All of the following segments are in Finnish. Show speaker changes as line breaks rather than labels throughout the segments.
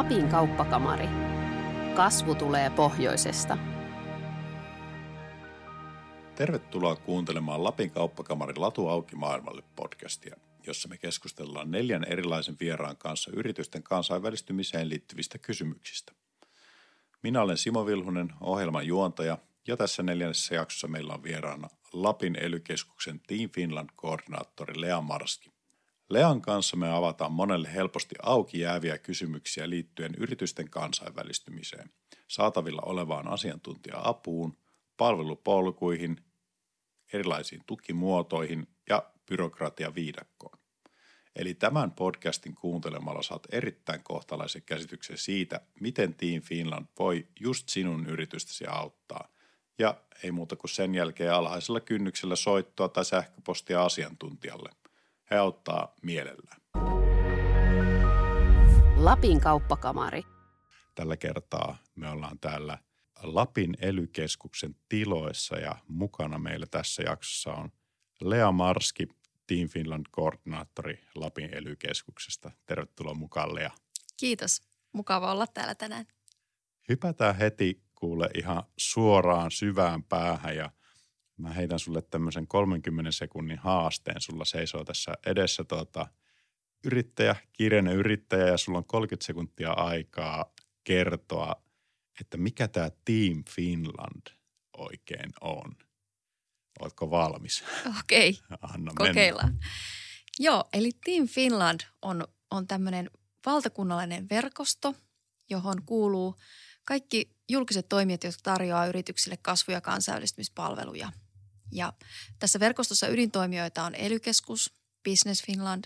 Lapin kauppakamari. Kasvu tulee pohjoisesta.
Tervetuloa kuuntelemaan Lapin kauppakamarin Latu auki maailmalle podcastia, jossa me keskustellaan neljän erilaisen vieraan kanssa yritysten kansainvälistymiseen liittyvistä kysymyksistä. Minä olen Simo Vilhunen, ohjelman juontaja, ja tässä neljännessä jaksossa meillä on vieraana Lapin elykeskuksen Team Finland-koordinaattori Lea Marski. Lean kanssa me avataan monelle helposti auki jääviä kysymyksiä liittyen yritysten kansainvälistymiseen, saatavilla olevaan asiantuntija-apuun, palvelupolkuihin, erilaisiin tukimuotoihin ja byrokratiaviidakkoon. Eli tämän podcastin kuuntelemalla saat erittäin kohtalaisen käsityksen siitä, miten Team Finland voi just sinun yritystäsi auttaa. Ja ei muuta kuin sen jälkeen alhaisella kynnyksellä soittoa tai sähköpostia asiantuntijalle. He auttaa mielellään.
Lapin kauppakamari.
Tällä kertaa me ollaan täällä Lapin elykeskuksen tiloissa ja mukana meillä tässä jaksossa on Lea Marski, Team Finland koordinaattori Lapin elykeskuksesta. Tervetuloa mukaan Lea.
Kiitos. Mukava olla täällä tänään.
Hypätään heti kuule ihan suoraan syvään päähän ja mä heitän sulle tämmöisen 30 sekunnin haasteen. Sulla seisoo tässä edessä tuota, yrittäjä, kiireinen yrittäjä ja sulla on 30 sekuntia aikaa kertoa, että mikä tämä Team Finland oikein on. Oletko valmis?
Okei, okay. kokeillaan. Mennä. Joo, eli Team Finland on, on tämmöinen valtakunnallinen verkosto, johon kuuluu kaikki julkiset toimijat, jotka tarjoaa yrityksille kasvu- ja kansainvälistymispalveluja. Ja tässä verkostossa ydintoimijoita on Elykeskus, Business Finland,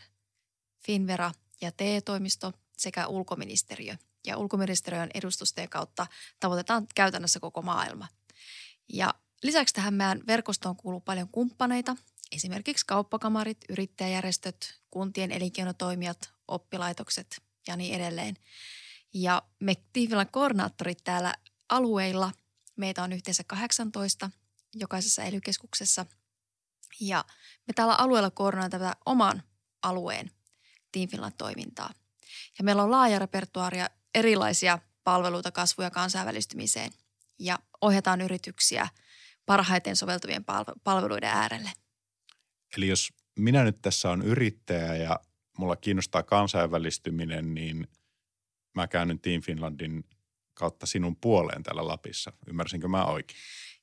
Finvera ja TE-toimisto sekä ulkoministeriö. Ja ulkoministeriön edustustojen kautta tavoitetaan käytännössä koko maailma. Ja lisäksi tähän meidän verkostoon kuuluu paljon kumppaneita, esimerkiksi kauppakamarit, yrittäjäjärjestöt, kuntien elinkeinotoimijat, oppilaitokset ja niin edelleen. Ja me Tiivilän koordinaattorit täällä alueilla, meitä on yhteensä 18 jokaisessa elykeskuksessa. Ja me täällä alueella koordinoimme tätä oman alueen Team Finland-toimintaa. Ja meillä on laaja repertuaaria erilaisia palveluita kasvu- ja kansainvälistymiseen. Ja ohjataan yrityksiä parhaiten soveltuvien palveluiden äärelle.
Eli jos minä nyt tässä on yrittäjä ja mulla kiinnostaa kansainvälistyminen, niin mä käännyn Team Finlandin kautta sinun puoleen täällä Lapissa. Ymmärsinkö mä oikein?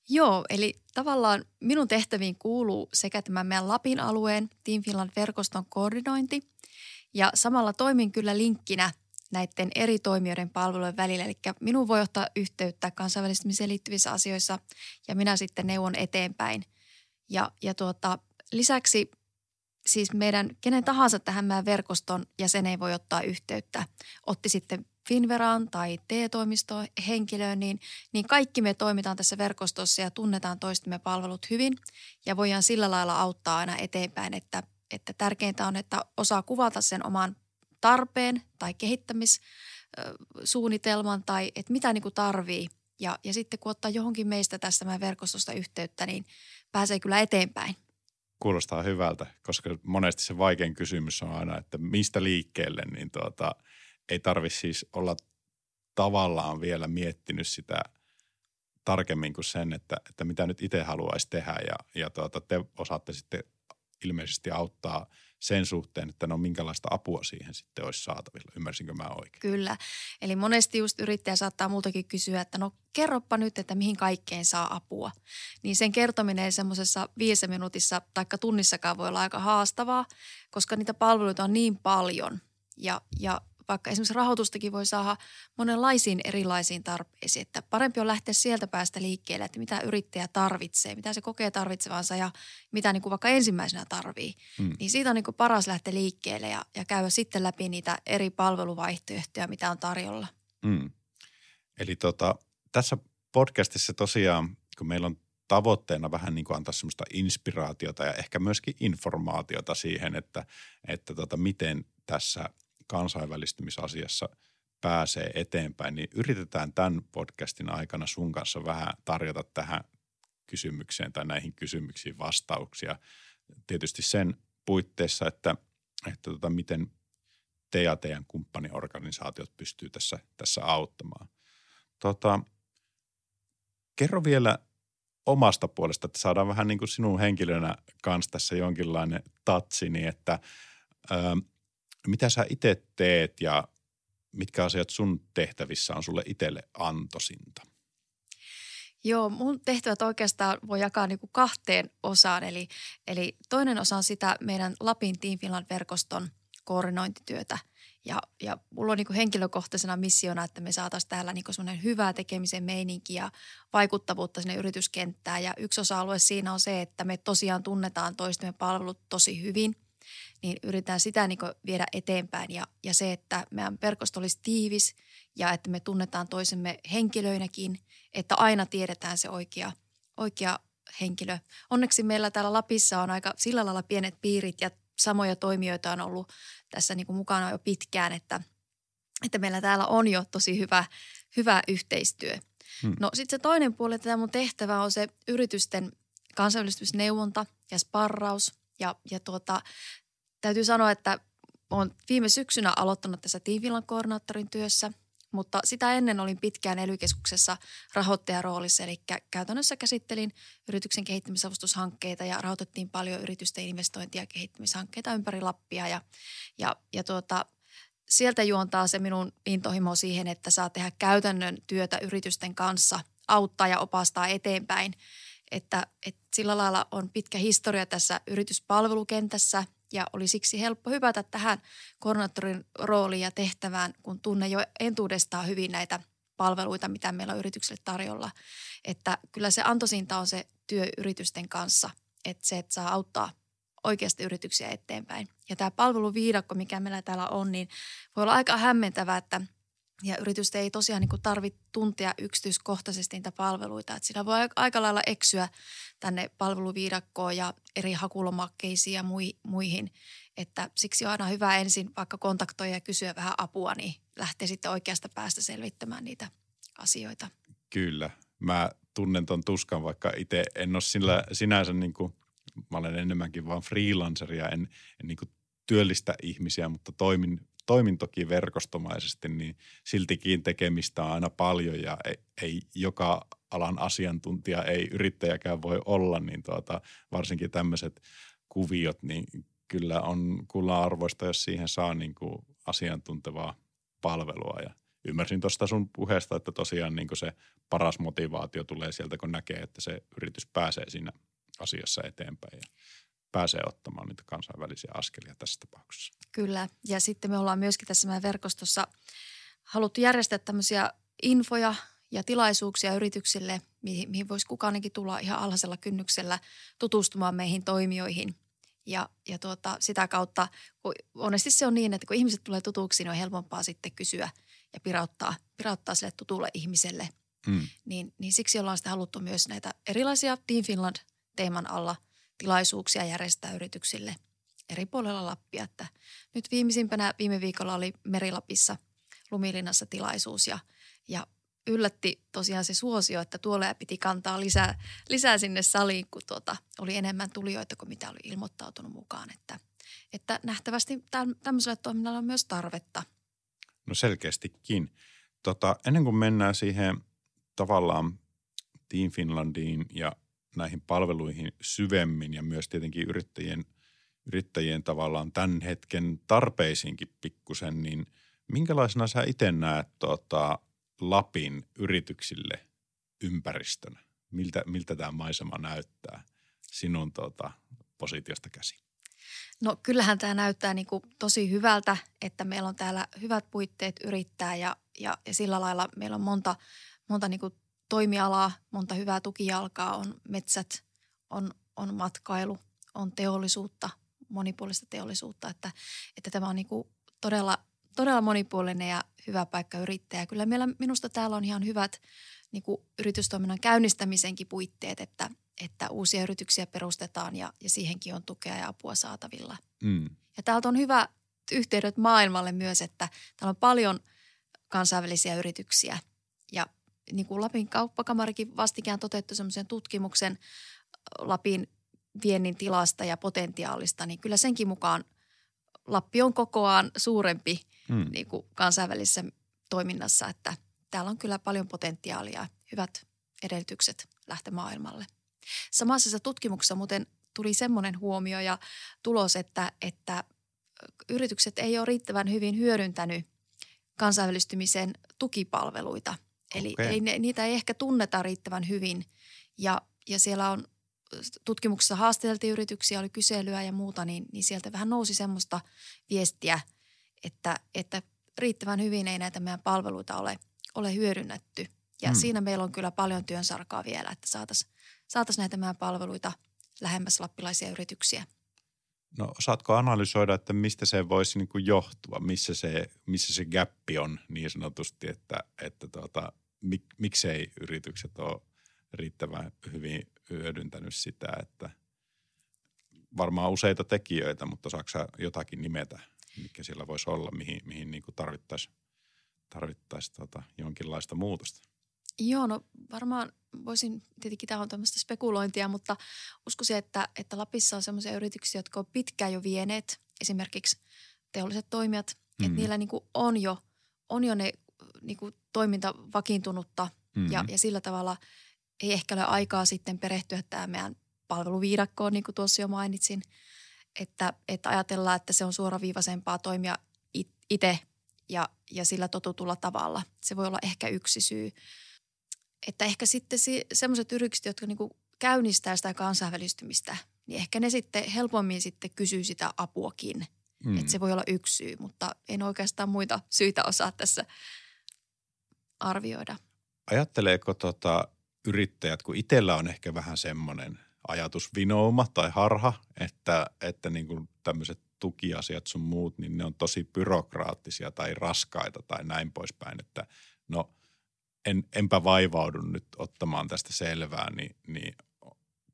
Joo, eli tavallaan minun tehtäviin kuuluu sekä tämä meidän Lapin alueen Team Finland-verkoston koordinointi ja samalla toimin kyllä linkkinä näiden eri toimijoiden palvelujen välillä. Eli minun voi ottaa yhteyttä kansainvälistymiseen liittyvissä asioissa ja minä sitten neuvon eteenpäin. Ja, ja tuota, lisäksi siis meidän kenen tahansa tähän meidän verkoston jäsen ei voi ottaa yhteyttä. Otti sitten Finveraan tai TE-toimistoon henkilöön, niin, niin kaikki me toimitaan tässä verkostossa ja tunnetaan toistemme palvelut hyvin ja voidaan sillä lailla auttaa aina eteenpäin, että, että tärkeintä on, että osaa kuvata sen oman tarpeen tai kehittämissuunnitelman tai että mitä niin kuin tarvii. Ja, ja sitten kun ottaa johonkin meistä tästä meidän verkostosta yhteyttä, niin pääsee kyllä eteenpäin.
Kuulostaa hyvältä, koska monesti se vaikein kysymys on aina, että mistä liikkeelle, niin tuota, ei tarvitse siis olla tavallaan vielä miettinyt sitä tarkemmin kuin sen, että, että mitä nyt itse haluaisi tehdä ja, ja tuota, te osaatte sitten ilmeisesti auttaa – sen suhteen, että no minkälaista apua siihen sitten olisi saatavilla. Ymmärsinkö mä oikein?
Kyllä. Eli monesti just yrittäjä saattaa multakin kysyä, että no kerropa nyt, että mihin kaikkeen saa apua. Niin sen kertominen semmoisessa viisi minuutissa tai tunnissakaan voi olla aika haastavaa, koska niitä palveluita on niin paljon. Ja, ja vaikka esimerkiksi rahoitustakin voi saada monenlaisiin erilaisiin tarpeisiin. Että parempi on lähteä sieltä päästä liikkeelle, että mitä yrittäjä tarvitsee, mitä se kokee tarvitsevansa ja mitä niin kuin vaikka ensimmäisenä tarvii. Hmm. Niin siitä on niin kuin paras lähteä liikkeelle ja, ja käydä sitten läpi niitä eri palveluvaihtoehtoja, mitä on tarjolla. Hmm.
Eli tota, tässä podcastissa tosiaan, kun meillä on tavoitteena vähän niin kuin antaa semmoista inspiraatiota ja ehkä myöskin informaatiota siihen, että, että tota, miten tässä – kansainvälistymisasiassa pääsee eteenpäin, niin yritetään tämän podcastin aikana sun kanssa vähän tarjota tähän kysymykseen tai näihin kysymyksiin vastauksia. Tietysti sen puitteissa, että, että tota, miten te ja teidän kumppaniorganisaatiot pystyy tässä, tässä auttamaan. Tota, kerro vielä omasta puolesta, että saadaan vähän niin kuin sinun henkilönä kanssa tässä jonkinlainen tatsi, niin että ö, mitä sä itse teet ja mitkä asiat sun tehtävissä on sulle itselle antosinta?
Joo, mun tehtävät oikeastaan voi jakaa niin kuin kahteen osaan. Eli, eli toinen osa on sitä meidän Lapin Team Finland-verkoston koordinointityötä. Ja, ja mulla on niin kuin henkilökohtaisena missiona, että me saataisiin täällä niin semmoinen hyvää tekemisen meininki ja vaikuttavuutta sinne yrityskenttään. Ja yksi osa-alue siinä on se, että me tosiaan tunnetaan toistemme palvelut tosi hyvin – niin yritetään sitä niin viedä eteenpäin. Ja, ja se, että meidän verkosto olisi tiivis ja että me tunnetaan toisemme henkilöinäkin, että aina tiedetään se oikea, oikea henkilö. Onneksi meillä täällä Lapissa on aika sillä lailla pienet piirit ja samoja toimijoita on ollut tässä niin mukana jo pitkään, että, että meillä täällä on jo tosi hyvä, hyvä yhteistyö. Hmm. No sitten se toinen puoli, että tämä mun tehtävä on se yritysten kansainvälistymisneuvonta ja sparraus ja, ja tuota, täytyy sanoa, että olen viime syksynä aloittanut tässä Tiivilan koordinaattorin työssä, mutta sitä ennen olin pitkään ely rahoittajaroolissa, eli käytännössä käsittelin yrityksen kehittämisavustushankkeita ja rahoitettiin paljon yritysten investointia ja kehittämishankkeita ympäri Lappia. Ja, ja, ja tuota, sieltä juontaa se minun intohimo siihen, että saa tehdä käytännön työtä yritysten kanssa, auttaa ja opastaa eteenpäin. Että, että sillä lailla on pitkä historia tässä yrityspalvelukentässä ja oli siksi helppo hypätä tähän koordinaattorin rooliin ja tehtävään, kun tunne jo entuudestaan hyvin näitä palveluita, mitä meillä on yritykselle tarjolla. Että kyllä se antosinta on se työ yritysten kanssa, että se, että saa auttaa oikeasti yrityksiä eteenpäin. Ja tämä palveluviidakko, mikä meillä täällä on, niin voi olla aika hämmentävä, että – ja yritystä ei tosiaan niin tarvitse tuntea yksityiskohtaisesti niitä palveluita. Että siinä voi aika lailla eksyä tänne palveluviidakkoon ja eri hakulomakkeisiin ja muihin. Että siksi on aina hyvä ensin vaikka kontaktoida ja kysyä vähän apua, niin lähtee sitten oikeasta päästä selvittämään niitä asioita.
Kyllä. Mä tunnen ton tuskan, vaikka itse en ole sillä, sinänsä niin kuin, mä olen enemmänkin vaan freelancer ja en, en niin kuin työllistä ihmisiä, mutta toimin toimin toki verkostomaisesti, niin siltikin tekemistä on aina paljon ja ei, ei joka alan asiantuntija, ei yrittäjäkään voi olla, niin tuota, varsinkin tämmöiset kuviot, niin kyllä on kulla arvoista, jos siihen saa niin kuin asiantuntevaa palvelua ja ymmärsin tuosta sun puheesta, että tosiaan niin se paras motivaatio tulee sieltä, kun näkee, että se yritys pääsee siinä asiassa eteenpäin. Pääsee ottamaan niitä kansainvälisiä askelia tässä tapauksessa.
Kyllä, ja sitten me ollaan myöskin tässä meidän verkostossa haluttu järjestää tämmöisiä infoja ja tilaisuuksia yrityksille, mihin, mihin voisi kukaankin tulla ihan alhaisella kynnyksellä tutustumaan meihin toimijoihin. Ja, ja tuota, sitä kautta, onesti se on niin, että kun ihmiset tulee tutuksi, niin on helpompaa sitten kysyä ja pirauttaa, pirauttaa sille tutulle ihmiselle. Mm. Niin, niin siksi ollaan sitten haluttu myös näitä erilaisia Team Finland teeman alla – tilaisuuksia järjestää yrityksille eri puolilla Lappia. Että nyt viimeisimpänä viime viikolla oli Merilapissa Lumilinnassa tilaisuus ja, ja yllätti tosiaan se suosio, että tuolle piti kantaa lisää, lisää sinne saliin, kun tuota, oli enemmän tulijoita kuin mitä oli ilmoittautunut mukaan. Että, että nähtävästi tämmöiselle toiminnalle on myös tarvetta.
No selkeästikin. Tota, ennen kuin mennään siihen tavallaan Team Finlandiin ja näihin palveluihin syvemmin ja myös tietenkin yrittäjien, yrittäjien tavallaan tämän hetken tarpeisiinkin pikkusen, niin minkälaisena sä itse näet tuota, Lapin yrityksille ympäristönä? Miltä, miltä tämä maisema näyttää sinun tuota, positiosta käsi?
No kyllähän tämä näyttää niin kuin tosi hyvältä, että meillä on täällä hyvät puitteet yrittää ja, ja, ja sillä lailla meillä on monta, monta niin kuin toimialaa, monta hyvää tukijalkaa, on metsät, on, on matkailu, on teollisuutta, monipuolista teollisuutta, että, että tämä on niin kuin todella, todella monipuolinen ja hyvä paikka yrittäjä. Kyllä meillä minusta täällä on ihan hyvät niin kuin yritystoiminnan käynnistämisenkin puitteet, että, että uusia yrityksiä perustetaan ja, ja siihenkin on tukea ja apua saatavilla. Mm. Ja täältä on hyvä yhteydet maailmalle myös, että täällä on paljon kansainvälisiä yrityksiä niin kuin Lapin kauppakamarikin vastikään toteutti semmoisen tutkimuksen Lapin viennin tilasta ja potentiaalista, niin kyllä senkin mukaan Lappi on kokoaan suurempi mm. niin kuin kansainvälisessä toiminnassa, että täällä on kyllä paljon potentiaalia, hyvät edellytykset lähteä maailmalle. Samassa tutkimuksessa muuten tuli semmoinen huomio ja tulos, että, että yritykset ei ole riittävän hyvin hyödyntänyt kansainvälistymisen tukipalveluita. Eli okay. ei, niitä ei ehkä tunneta riittävän hyvin ja, ja siellä on tutkimuksessa haastateltiin yrityksiä, oli kyselyä ja muuta, niin, niin sieltä vähän nousi semmoista viestiä, että, että riittävän hyvin ei näitä meidän palveluita ole, ole hyödynnetty. Ja hmm. siinä meillä on kyllä paljon työnsarkaa vielä, että saataisiin saatais näitä meidän palveluita lähemmäs lappilaisia yrityksiä.
No osaatko analysoida, että mistä se voisi niin kuin johtua, missä se, missä se gappi on niin sanotusti, että, että tuota, mik, miksei yritykset ole riittävän hyvin hyödyntänyt sitä, että varmaan useita tekijöitä, mutta osaako jotakin nimetä, mikä siellä voisi olla, mihin, mihin niin tarvittaisiin tarvittais tota jonkinlaista muutosta?
Joo, no varmaan voisin, tietenkin tämä on tämmöistä spekulointia, mutta uskoisin, että, että Lapissa on sellaisia yrityksiä, jotka on pitkään jo vieneet, esimerkiksi teolliset toimijat, mm. että niillä niin kuin on, jo, on jo ne niin kuin toiminta vakiintunutta mm. ja, ja sillä tavalla – ei ehkä ole aikaa sitten perehtyä tämä meidän palveluviidakkoon, niin kuin tuossa jo mainitsin, että, että ajatellaan, että se on suoraviivaisempaa toimia itse ja, ja sillä totutulla tavalla. Se voi olla ehkä yksi syy. Että ehkä sitten si, sellaiset yritykset, jotka niin kuin käynnistää sitä kansainvälistymistä, niin ehkä ne sitten helpommin sitten kysyy sitä apuakin. Mm. Että se voi olla yksi syy, mutta en oikeastaan muita syitä osaa tässä arvioida.
Ajatteleeko tota yrittäjät, kun itsellä on ehkä vähän semmoinen ajatusvinouma tai harha, että, että niin kuin tämmöiset tukiasiat sun muut, niin ne on tosi byrokraattisia tai raskaita tai näin poispäin, että no en, enpä vaivaudu nyt ottamaan tästä selvää, niin, niin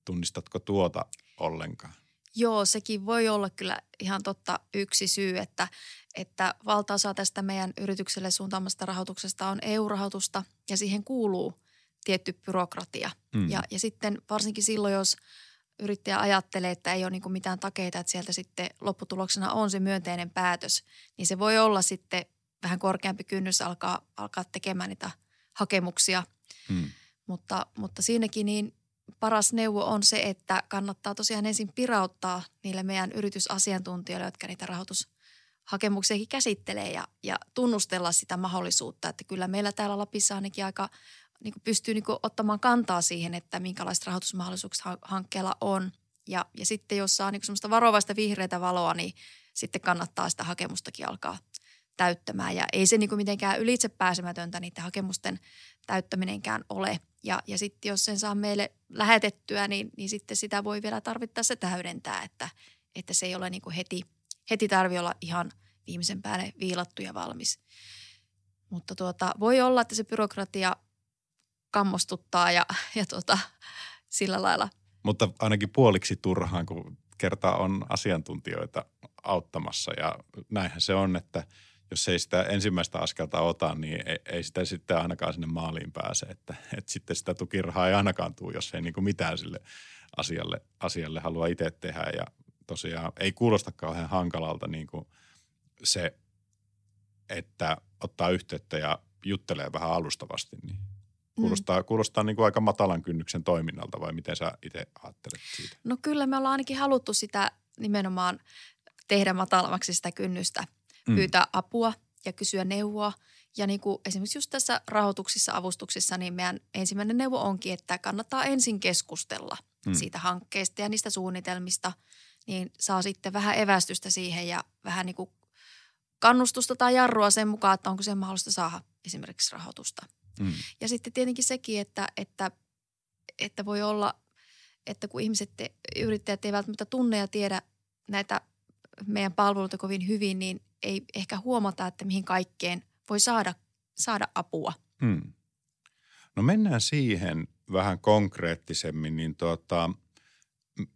tunnistatko tuota ollenkaan?
Joo, sekin voi olla kyllä ihan totta yksi syy, että, että valtaosa tästä meidän yritykselle suuntaamasta rahoituksesta on EU-rahoitusta ja siihen kuuluu – tietty byrokratia. Mm. Ja, ja sitten varsinkin silloin, jos yrittäjä ajattelee, että ei ole niin mitään takeita, että sieltä sitten lopputuloksena on se myönteinen päätös, niin se voi olla sitten vähän korkeampi kynnys alkaa, alkaa tekemään niitä hakemuksia. Mm. Mutta, mutta siinäkin niin paras neuvo on se, että kannattaa tosiaan ensin pirauttaa niille meidän yritysasiantuntijoille, jotka niitä rahoitushakemuksiakin käsittelee ja, ja tunnustella sitä mahdollisuutta, että kyllä meillä täällä Lapissa ainakin aika niin kuin pystyy niin kuin ottamaan kantaa siihen, että minkälaiset rahoitusmahdollisuukset hankkeella on. Ja, ja sitten jos saa niin semmoista varovaista vihreitä valoa, niin sitten kannattaa sitä hakemustakin alkaa täyttämään. Ja ei se niin kuin mitenkään ylitse pääsemätöntä niiden hakemusten täyttäminenkään ole. Ja, ja sitten jos sen saa meille lähetettyä, niin, niin sitten sitä voi vielä tarvittaessa täydentää, että, että se ei ole niin kuin heti, heti tarvi olla ihan viimeisen päälle viilattu ja valmis. Mutta tuota, voi olla, että se byrokratia kammostuttaa ja, ja tuota, sillä lailla.
Mutta ainakin puoliksi turhaan, kun kertaa on asiantuntijoita auttamassa ja näinhän se on, että jos ei sitä ensimmäistä askelta ota, niin ei, ei sitä sitten ainakaan sinne maaliin pääse. Että, että sitten sitä tukirahaa ei ainakaan tule, jos ei niin kuin mitään sille asialle, asialle halua itse tehdä. Ja tosiaan ei kuulosta kauhean hankalalta niin kuin se, että ottaa yhteyttä ja juttelee vähän alustavasti, niin Kuulostaa, mm. kuulostaa niin kuin aika matalan kynnyksen toiminnalta vai miten sä itse ajattelet siitä?
No kyllä me ollaan ainakin haluttu sitä nimenomaan tehdä matalammaksi sitä kynnystä, mm. pyytää apua ja kysyä neuvoa. Ja niin kuin esimerkiksi just tässä rahoituksissa, avustuksissa, niin meidän ensimmäinen neuvo onkin, että kannattaa ensin keskustella mm. siitä hankkeesta ja niistä suunnitelmista, niin saa sitten vähän evästystä siihen ja vähän niin kuin kannustusta tai jarrua sen mukaan, että onko se mahdollista saada esimerkiksi rahoitusta – Mm. Ja sitten tietenkin sekin, että, että, että voi olla, että kun ihmiset, te, yrittäjät eivät välttämättä tunne ja tiedä näitä meidän palveluita kovin hyvin, niin ei ehkä huomata, että mihin kaikkeen voi saada, saada apua. Mm.
No mennään siihen vähän konkreettisemmin, niin tuota,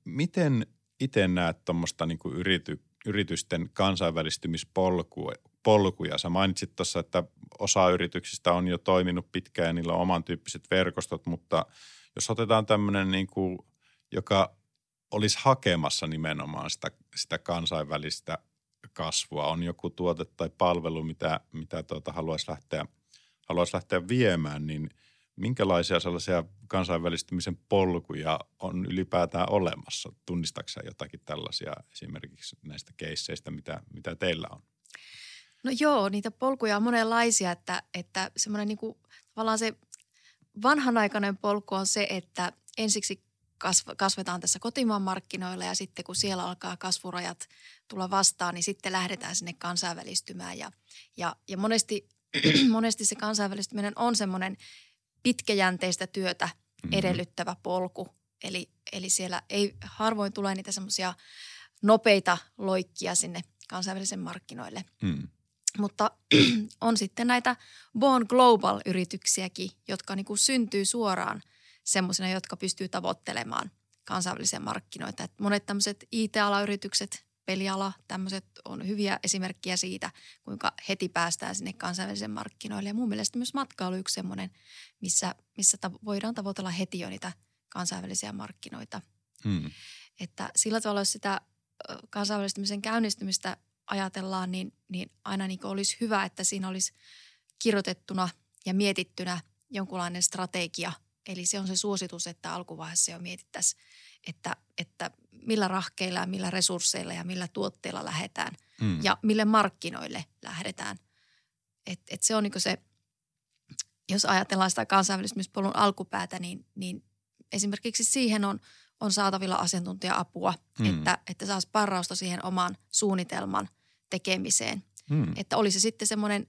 miten itse näet tuommoista niin yrity, yritysten kansainvälistymispolkua polkuja. Sä mainitsit tuossa, että osa yrityksistä on jo toiminut pitkään ja niillä on oman tyyppiset verkostot, mutta jos otetaan tämmöinen, niin kuin, joka olisi hakemassa nimenomaan sitä, sitä kansainvälistä kasvua, on joku tuote tai palvelu, mitä, mitä tuota, haluaisi, lähteä, haluaisi lähteä viemään, niin minkälaisia sellaisia kansainvälistymisen polkuja on ylipäätään olemassa? Tunnistaksä jotakin tällaisia esimerkiksi näistä keisseistä, mitä, mitä teillä on?
No joo, niitä polkuja on monenlaisia, että, että semmoinen niin kuin, tavallaan se vanhanaikainen polku on se, että ensiksi kasvetaan tässä kotimaan markkinoilla ja sitten kun siellä alkaa kasvurajat tulla vastaan, niin sitten lähdetään sinne kansainvälistymään. Ja, ja, ja monesti, monesti se kansainvälistyminen on semmoinen pitkäjänteistä työtä mm-hmm. edellyttävä polku. Eli, eli siellä ei harvoin tule niitä semmoisia nopeita loikkia sinne kansainvälisen markkinoille. Mm. Mutta on sitten näitä Born Global-yrityksiäkin, jotka niin kuin syntyy suoraan semmoisina, jotka pystyy tavoittelemaan kansainvälisiä markkinoita. Et monet tämmöiset IT-alayritykset, peliala, tämmöiset on hyviä esimerkkejä siitä, kuinka heti päästään sinne kansainvälisen markkinoille. Ja mun mielestä myös matkailu yksi semmoinen, missä, missä ta- voidaan tavoitella heti jo niitä kansainvälisiä markkinoita. Hmm. Että sillä tavalla, jos sitä kansainvälistymisen käynnistymistä ajatellaan, niin, niin aina niin olisi hyvä, että siinä olisi kirjoitettuna ja mietittynä jonkunlainen strategia. Eli se on se suositus, että alkuvaiheessa jo mietittäisiin, että, että millä rahkeilla ja millä resursseilla ja millä tuotteilla lähdetään mm. ja mille markkinoille lähdetään. Et, et se on niin se, jos ajatellaan sitä kansainvälistymispolun alkupäätä, niin, niin esimerkiksi siihen on, on saatavilla asiantuntija-apua, mm. että, että saisi parrausta siihen oman suunnitelman – tekemiseen. Hmm. Että olisi sitten semmoinen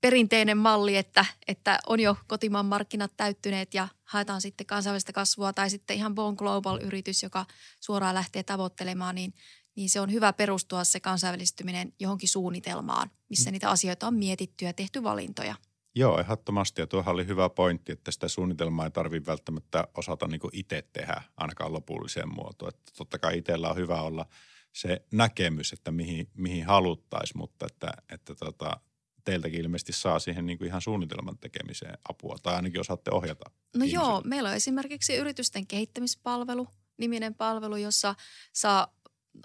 perinteinen malli, että, että on jo kotimaan markkinat täyttyneet ja haetaan sitten kansainvälistä kasvua tai sitten ihan Bone Global-yritys, joka suoraan lähtee tavoittelemaan, niin, niin se on hyvä perustua se kansainvälistyminen johonkin suunnitelmaan, missä hmm. niitä asioita on mietitty ja tehty valintoja.
Joo, ehdottomasti. Ja tuohan oli hyvä pointti, että sitä suunnitelmaa ei tarvitse välttämättä osata niin itse tehdä ainakaan lopulliseen muotoon. Että totta kai itsellä on hyvä olla – se näkemys, että mihin, mihin haluttaisiin, mutta että, että tota, teiltäkin ilmeisesti saa siihen niin kuin ihan suunnitelman tekemiseen apua tai ainakin osaatte ohjata.
No ihmisille. joo, meillä on esimerkiksi yritysten kehittämispalvelu, niminen palvelu, jossa saa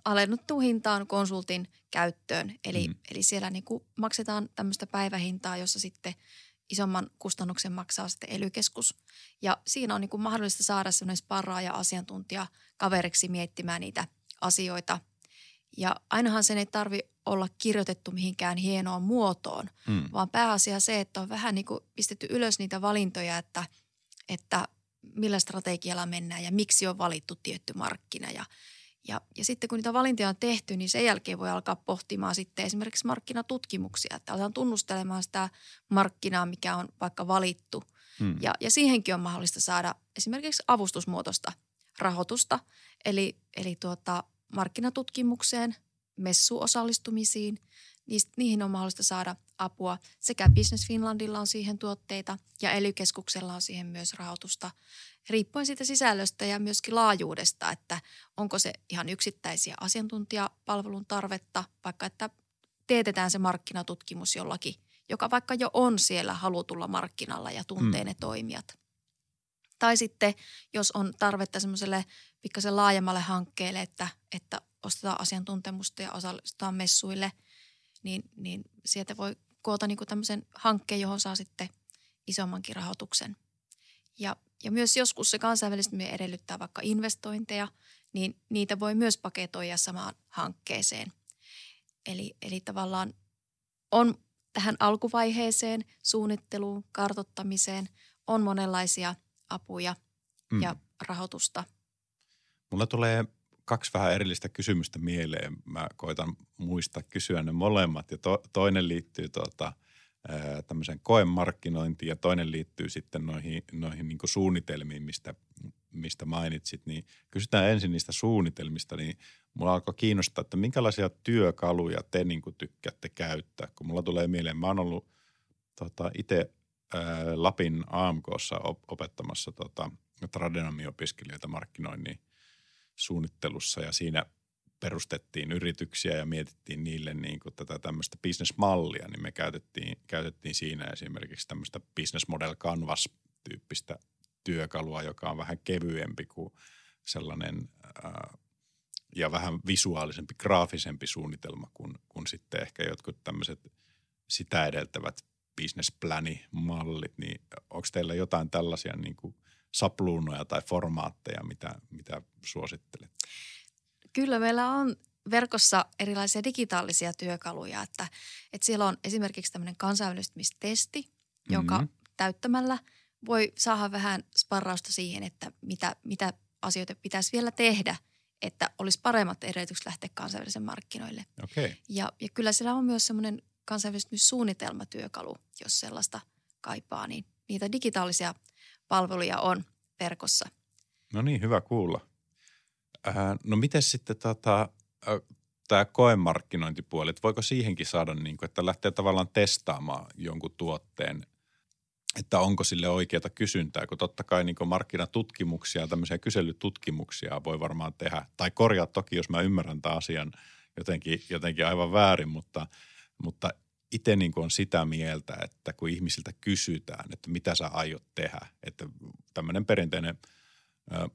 alennuttu hintaan konsultin käyttöön. Eli, mm. eli siellä niin kuin maksetaan tämmöistä päivähintaa, jossa sitten isomman kustannuksen maksaa sitten ely Ja siinä on niin kuin mahdollista saada semmoinen sparraaja asiantuntija kaveriksi miettimään niitä asioita – ja ainahan sen ei tarvi olla kirjoitettu mihinkään hienoon muotoon, mm. vaan pääasia se, että on vähän niin kuin pistetty ylös niitä valintoja, että, että millä strategialla mennään ja miksi on valittu tietty markkina. Ja, ja, ja sitten kun niitä valintoja on tehty, niin sen jälkeen voi alkaa pohtimaan sitten esimerkiksi markkinatutkimuksia, että aletaan tunnustelemaan sitä markkinaa, mikä on vaikka valittu. Mm. Ja, ja siihenkin on mahdollista saada esimerkiksi avustusmuotoista rahoitusta. Eli, eli tuota, markkinatutkimukseen, messuosallistumisiin. Niihin on mahdollista saada apua. Sekä Business Finlandilla on siihen tuotteita ja ely on siihen myös rahoitusta. Riippuen siitä sisällöstä ja myöskin laajuudesta, että onko se ihan yksittäisiä asiantuntijapalvelun tarvetta, vaikka että teetetään se markkinatutkimus jollakin, joka vaikka jo on siellä halutulla markkinalla ja tuntee mm. ne toimijat. Tai sitten, jos on tarvetta semmoiselle pikkasen laajemmalle hankkeelle, että, että ostetaan asiantuntemusta ja osallistutaan messuille, niin, niin sieltä voi koota niin tämmöisen hankkeen, johon saa sitten isommankin rahoituksen. Ja, ja myös joskus se kansainvälistyminen edellyttää vaikka investointeja, niin niitä voi myös paketoida samaan hankkeeseen. Eli, eli tavallaan on tähän alkuvaiheeseen, suunnitteluun, kartottamiseen on monenlaisia apuja mm. ja rahoitusta.
Mulla tulee kaksi vähän erillistä kysymystä mieleen. Mä koitan muistaa kysyä ne molemmat ja to, toinen liittyy tuota, tämmöiseen koemarkkinointiin ja toinen liittyy sitten noihin, noihin niin suunnitelmiin, mistä, mistä mainitsit. Niin kysytään ensin niistä suunnitelmista, niin mulla alkoi kiinnostaa, että minkälaisia työkaluja te niin tykkäätte käyttää. Kun mulla tulee mieleen, mä oon ollut tota, itse Lapin AMKssa opettamassa tota, tradenomiopiskelijoita markkinoinnin suunnittelussa ja siinä perustettiin yrityksiä ja mietittiin niille niin kuin tätä tämmöistä business-mallia, niin me käytettiin, käytettiin siinä esimerkiksi tämmöistä business model canvas-tyyppistä työkalua, joka on vähän kevyempi kuin sellainen äh, ja vähän visuaalisempi, graafisempi suunnitelma kuin, kuin sitten ehkä jotkut tämmöiset sitä edeltävät business-plani-mallit, niin onko teillä jotain tällaisia niin kuin sapluunoja tai formaatteja, mitä, mitä suosittelet?
Kyllä meillä on verkossa erilaisia digitaalisia työkaluja, että, että siellä on esimerkiksi tämmöinen kansainvälistymistesti, joka mm-hmm. täyttämällä voi saada vähän sparrausta siihen, että mitä, mitä asioita pitäisi vielä tehdä, että olisi paremmat edellytykset lähteä kansainvälisille markkinoille.
Okay.
Ja, ja kyllä siellä on myös semmoinen kansainvälistymissuunnitelmatyökalu, jos sellaista kaipaa, niin niitä digitaalisia palveluja on verkossa.
No niin, hyvä kuulla. Äh, no miten sitten tota, äh, tämä koemarkkinointipuoli, että voiko siihenkin saada, niin kuin, että lähtee tavallaan testaamaan jonkun tuotteen, että onko sille oikeata kysyntää, kun totta kai niin markkinatutkimuksia, tämmöisiä kyselytutkimuksia voi varmaan tehdä, tai korjaa toki, jos mä ymmärrän tämän asian jotenkin, jotenkin aivan väärin, mutta, mutta itse niin on sitä mieltä, että kun ihmisiltä kysytään, että mitä sä aiot tehdä, että tämmöinen perinteinen –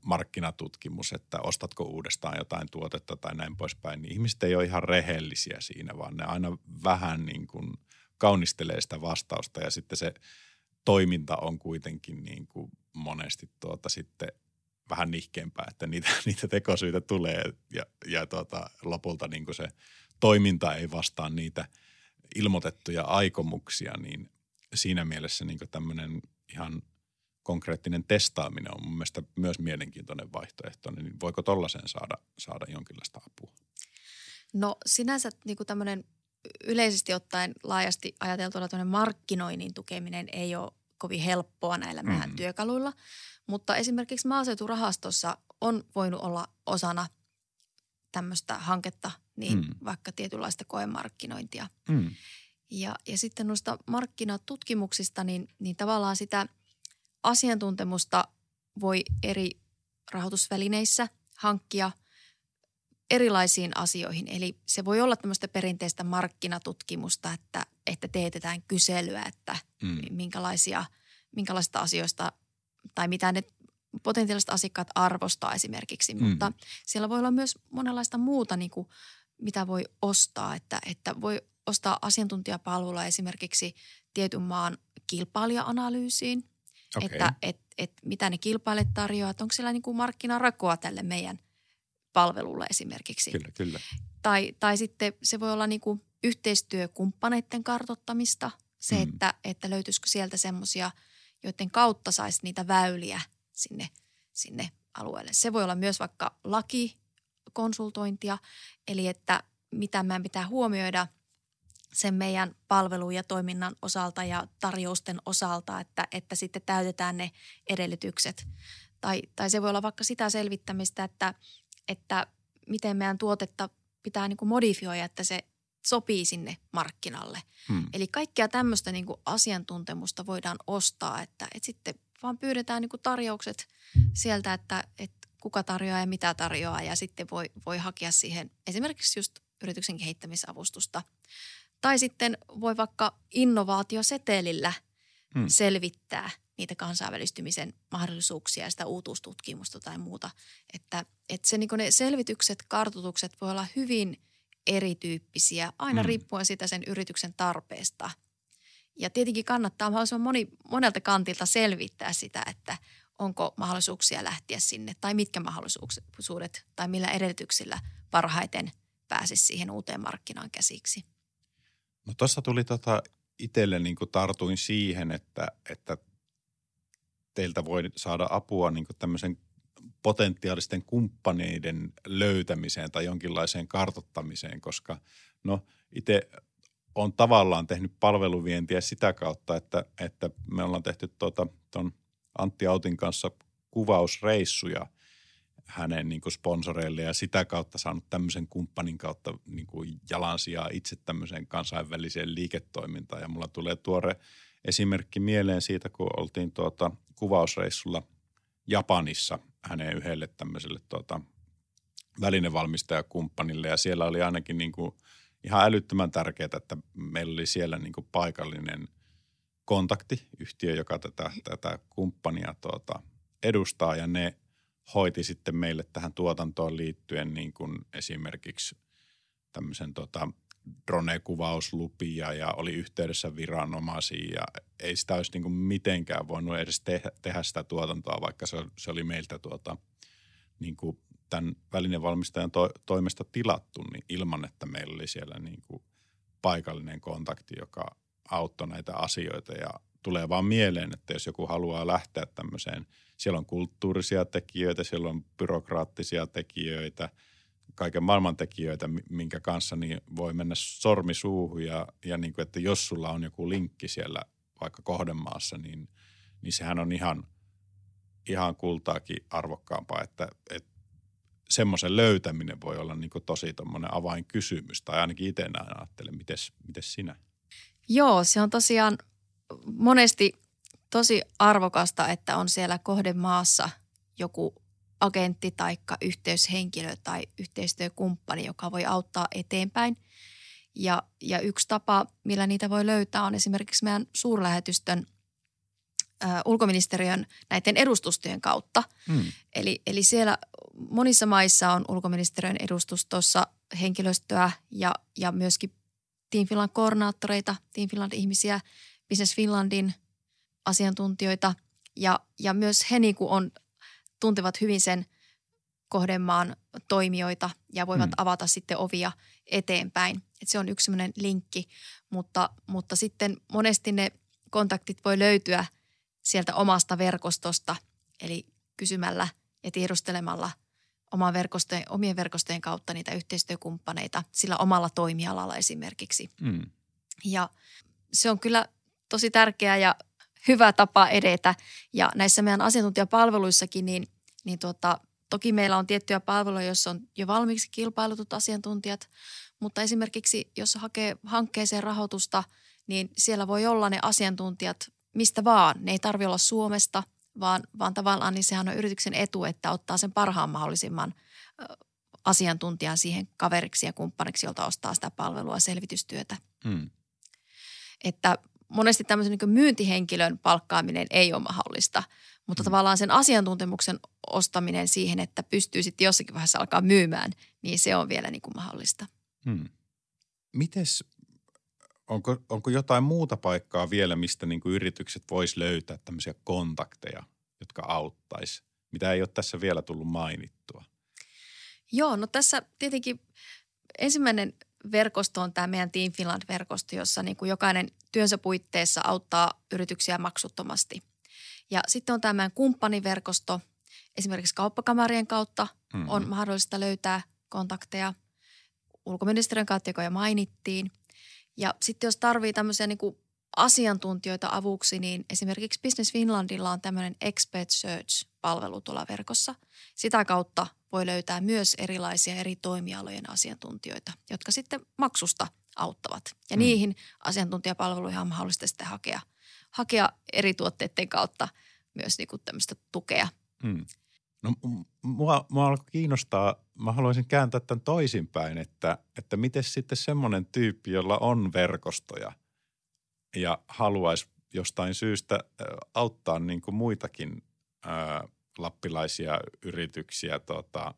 markkinatutkimus, että ostatko uudestaan jotain tuotetta tai näin poispäin, niin ihmiset ei ole ihan rehellisiä siinä, vaan ne aina vähän niin kuin kaunistelee sitä vastausta. Ja sitten se toiminta on kuitenkin niin kuin monesti tuota sitten vähän nihkeämpää, että niitä, niitä tekosyitä tulee. Ja, ja tuota, lopulta niin kuin se toiminta ei vastaa niitä ilmoitettuja aikomuksia, niin siinä mielessä niin tämmöinen ihan – konkreettinen testaaminen on mun mielestä myös mielenkiintoinen vaihtoehto, niin voiko tollaisen saada, saada jonkinlaista apua?
No sinänsä niin tämmöinen yleisesti ottaen laajasti ajateltuna tämmöinen markkinoinnin tukeminen ei ole kovin helppoa näillä mm. meidän työkaluilla, mutta esimerkiksi maaseuturahastossa on voinut olla osana tämmöistä hanketta, niin mm. vaikka tietynlaista koemarkkinointia. Mm. Ja, ja sitten noista markkinatutkimuksista, niin, niin tavallaan sitä – asiantuntemusta voi eri rahoitusvälineissä hankkia erilaisiin asioihin. Eli se voi olla tämmöistä perinteistä markkinatutkimusta, että, että teetetään kyselyä, että mm. minkälaisia, minkälaisista asioista tai mitä ne potentiaaliset asiakkaat arvostaa esimerkiksi. Mm. Mutta siellä voi olla myös monenlaista muuta, niin kuin, mitä voi ostaa, että, että voi ostaa asiantuntijapalvelua esimerkiksi tietyn maan kilpailija-analyysiin – Okay. Että et, et mitä ne kilpailijat tarjoavat, että onko siellä niin kuin markkinarakoa tälle meidän palvelulle esimerkiksi.
Kyllä, kyllä.
Tai, tai sitten se voi olla niin kuin yhteistyökumppaneiden kartottamista. Se, mm. että, että löytyisikö sieltä semmoisia, joiden kautta saisi niitä väyliä sinne, sinne alueelle. Se voi olla myös vaikka lakikonsultointia, eli että mitä meidän pitää huomioida – sen meidän palvelun ja toiminnan osalta ja tarjousten osalta, että, että sitten täytetään ne edellytykset. Tai, tai se voi olla vaikka sitä selvittämistä, että, että miten meidän tuotetta pitää niin kuin modifioida, että se sopii sinne markkinalle. Hmm. Eli kaikkea tämmöistä niin kuin asiantuntemusta voidaan ostaa, että, että sitten vaan pyydetään niin kuin tarjoukset sieltä, että, että kuka tarjoaa ja mitä tarjoaa ja sitten voi, voi hakea siihen esimerkiksi just yrityksen kehittämisavustusta – tai sitten voi vaikka innovaatiosetelillä hmm. selvittää niitä kansainvälistymisen mahdollisuuksia ja sitä uutuustutkimusta tai muuta. Että, että se, niin ne selvitykset, kartoitukset voi olla hyvin erityyppisiä, aina hmm. riippuen sitä sen yrityksen tarpeesta. Ja tietenkin kannattaa mahdollisimman moni, monelta kantilta selvittää sitä, että onko mahdollisuuksia lähteä sinne tai mitkä mahdollisuudet tai millä edellytyksillä parhaiten pääsisi siihen uuteen markkinaan käsiksi.
No tuossa tuli tota itselle niin tartuin siihen, että, että teiltä voi saada apua niin tämmöisen potentiaalisten kumppaneiden löytämiseen tai jonkinlaiseen kartottamiseen, koska no itse on tavallaan tehnyt palveluvientiä sitä kautta, että, että me ollaan tehty tuota, ton Antti Autin kanssa kuvausreissuja – hänen niin kuin sponsoreille ja sitä kautta saanut tämmöisen kumppanin kautta niin kuin jalansijaa itse tämmöiseen kansainväliseen liiketoimintaan. Ja mulla tulee tuore esimerkki mieleen siitä, kun oltiin tuota kuvausreissulla Japanissa hänen yhdelle tämmöiselle tuota välinevalmistajakumppanille ja siellä oli ainakin niin kuin ihan älyttömän tärkeää, että meillä oli siellä niin kuin paikallinen kontakti, yhtiö, joka tätä, tätä kumppania tuota edustaa. Ja ne – hoiti sitten meille tähän tuotantoon liittyen niin kuin esimerkiksi tämmöisen tota, drone-kuvauslupia ja oli yhteydessä viranomaisiin. Ja ei sitä olisi niin kuin mitenkään voinut edes tehdä, tehdä sitä tuotantoa, vaikka se, se oli meiltä tuota, niin kuin tämän välinevalmistajan to, toimesta tilattu niin ilman, että meillä oli siellä niin kuin paikallinen kontakti, joka auttoi näitä asioita ja tulee vaan mieleen, että jos joku haluaa lähteä tämmöiseen, siellä on kulttuurisia tekijöitä, siellä on byrokraattisia tekijöitä, kaiken maailman tekijöitä, minkä kanssa niin voi mennä sormi suuhun ja, ja niin kuin, että jos sulla on joku linkki siellä vaikka kohdemaassa, niin, niin sehän on ihan, ihan kultaakin arvokkaampaa, että, että semmoisen löytäminen voi olla niin tosi tuommoinen avainkysymys, tai ainakin itse näin ajattelen. Mites sinä?
Joo, se on tosiaan monesti tosi arvokasta, että on siellä kohdemaassa joku agentti tai yhteyshenkilö tai yhteistyökumppani, joka voi auttaa eteenpäin. Ja, ja yksi tapa, millä niitä voi löytää, on esimerkiksi meidän suurlähetystön ä, ulkoministeriön näiden edustustojen kautta. Hmm. Eli, eli siellä monissa maissa on ulkoministeriön edustustossa henkilöstöä ja, ja myöskin Team Finland koordinaattoreita, Team Finland ihmisiä, Business Finlandin asiantuntijoita ja, ja myös he niin kuin on, tuntevat hyvin sen kohdemaan toimijoita ja voivat hmm. avata sitten ovia eteenpäin. Et se on yksi sellainen linkki, mutta, mutta sitten monesti ne kontaktit voi löytyä sieltä omasta verkostosta, eli kysymällä ja tiedustelemalla – oman verkostojen, omien verkostojen kautta niitä yhteistyökumppaneita sillä omalla toimialalla esimerkiksi. Mm. Ja se on kyllä tosi tärkeä ja hyvä tapa edetä. Ja näissä meidän asiantuntijapalveluissakin, niin, niin tuota, toki meillä on tiettyjä palveluja, joissa on jo valmiiksi kilpailutut asiantuntijat, mutta esimerkiksi jos hakee hankkeeseen rahoitusta, niin siellä voi olla ne asiantuntijat mistä vaan. Ne ei tarvitse olla Suomesta – vaan, vaan tavallaan niin sehän on yrityksen etu, että ottaa sen parhaan mahdollisimman asiantuntijan siihen kaveriksi ja kumppaniksi, jolta ostaa sitä palvelua selvitystyötä. Hmm. Että monesti tämmöisen niin myyntihenkilön palkkaaminen ei ole mahdollista, mutta hmm. tavallaan sen asiantuntemuksen ostaminen siihen, että pystyy sitten jossakin vaiheessa alkaa myymään, niin se on vielä niin kuin mahdollista. Hmm.
Mites, onko, onko jotain muuta paikkaa vielä, mistä niin kuin yritykset vois löytää tämmöisiä kontakteja, jotka auttaisi, mitä ei ole tässä vielä tullut mainittua?
Joo, no tässä tietenkin ensimmäinen verkosto on tämä meidän Team Finland-verkosto, jossa niin kuin jokainen työnsä puitteissa auttaa yrityksiä maksuttomasti. Ja sitten on tämä meidän kumppaniverkosto, esimerkiksi kauppakamarien kautta mm-hmm. on mahdollista löytää kontakteja ulkoministeriön kautta, joka jo mainittiin. Ja sitten jos tarvii tämmöisiä niin kuin asiantuntijoita avuksi, niin esimerkiksi Business Finlandilla on tämmöinen Expert Search-palvelu tuolla verkossa. Sitä kautta voi löytää myös erilaisia eri toimialojen asiantuntijoita, jotka sitten maksusta auttavat. Ja mm. niihin asiantuntijapalveluihin on mahdollista sitten hakea, hakea eri tuotteiden kautta myös niin kuin tämmöistä tukea. Mm.
No mua, mua alkoi kiinnostaa, mä haluaisin kääntää tämän toisinpäin, että, että miten sitten semmoinen tyyppi, jolla on verkostoja ja haluaisi jostain syystä auttaa niin kuin muitakin ää, lappilaisia yrityksiä tota,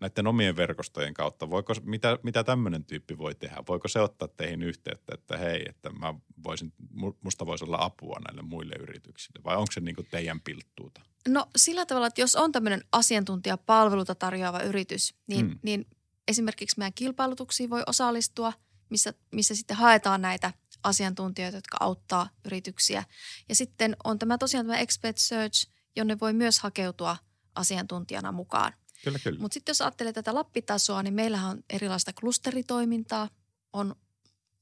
näiden omien verkostojen kautta. Voiko, mitä, mitä tämmöinen tyyppi voi tehdä? Voiko se ottaa teihin yhteyttä, että hei, että mä voisin, musta voisi olla apua näille muille yrityksille? Vai onko se niin kuin teidän pilttuuta?
No sillä tavalla, että jos on tämmöinen asiantuntijapalveluta tarjoava yritys, niin, hmm. niin esimerkiksi meidän kilpailutuksiin voi osallistua, missä, missä sitten haetaan näitä asiantuntijoita, jotka auttaa yrityksiä. Ja sitten on tämä tosiaan tämä Expert Search, jonne voi myös hakeutua asiantuntijana mukaan.
Kyllä, kyllä.
Mutta sitten jos ajattelee tätä lappitasoa, niin meillähän on erilaista klusteritoimintaa, on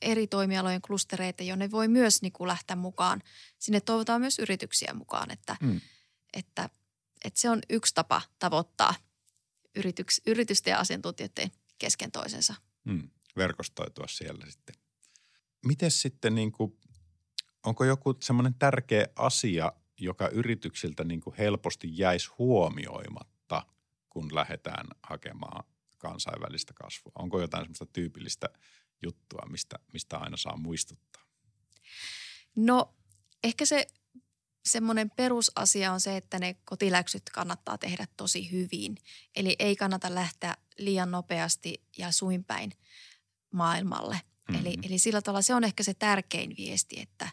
eri toimialojen klustereita, jonne voi myös niin kuin lähteä mukaan. Sinne toivotaan myös yrityksiä mukaan, että, mm. Että, että se on yksi tapa tavoittaa yrityks, yritysten ja asiantuntijoiden kesken toisensa.
Mm. Verkostoitua siellä sitten. Miten sitten, niin kuin, onko joku semmoinen tärkeä asia, joka yrityksiltä niin kuin helposti jäisi huomioimatta? kun lähdetään hakemaan kansainvälistä kasvua? Onko jotain semmoista tyypillistä juttua, mistä, mistä aina saa muistuttaa?
No ehkä se semmoinen perusasia on se, että ne kotiläksyt kannattaa tehdä tosi hyvin. Eli ei kannata lähteä liian nopeasti ja suinpäin maailmalle. Mm-hmm. Eli, eli sillä tavalla se on ehkä se tärkein viesti, että,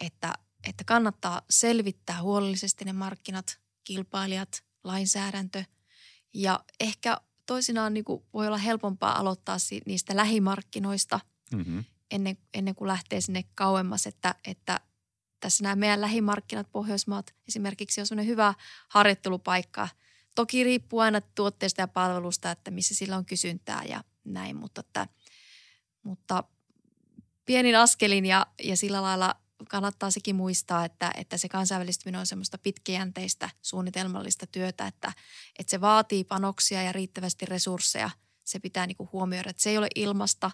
että, että kannattaa selvittää huolellisesti ne markkinat, kilpailijat, lainsäädäntö ja ehkä toisinaan niin kuin voi olla helpompaa aloittaa niistä lähimarkkinoista mm-hmm. ennen, ennen kuin lähtee sinne kauemmas, että, että tässä nämä meidän lähimarkkinat, Pohjoismaat esimerkiksi on sellainen hyvä harjoittelupaikka. Toki riippuu aina tuotteesta ja palvelusta, että missä sillä on kysyntää ja näin, mutta, että, mutta pienin askelin ja, ja sillä lailla kannattaa sekin muistaa, että, että se kansainvälistyminen on semmoista pitkäjänteistä suunnitelmallista työtä, että, että se vaatii panoksia ja riittävästi resursseja. Se pitää niin kuin huomioida, että se ei ole ilmasta,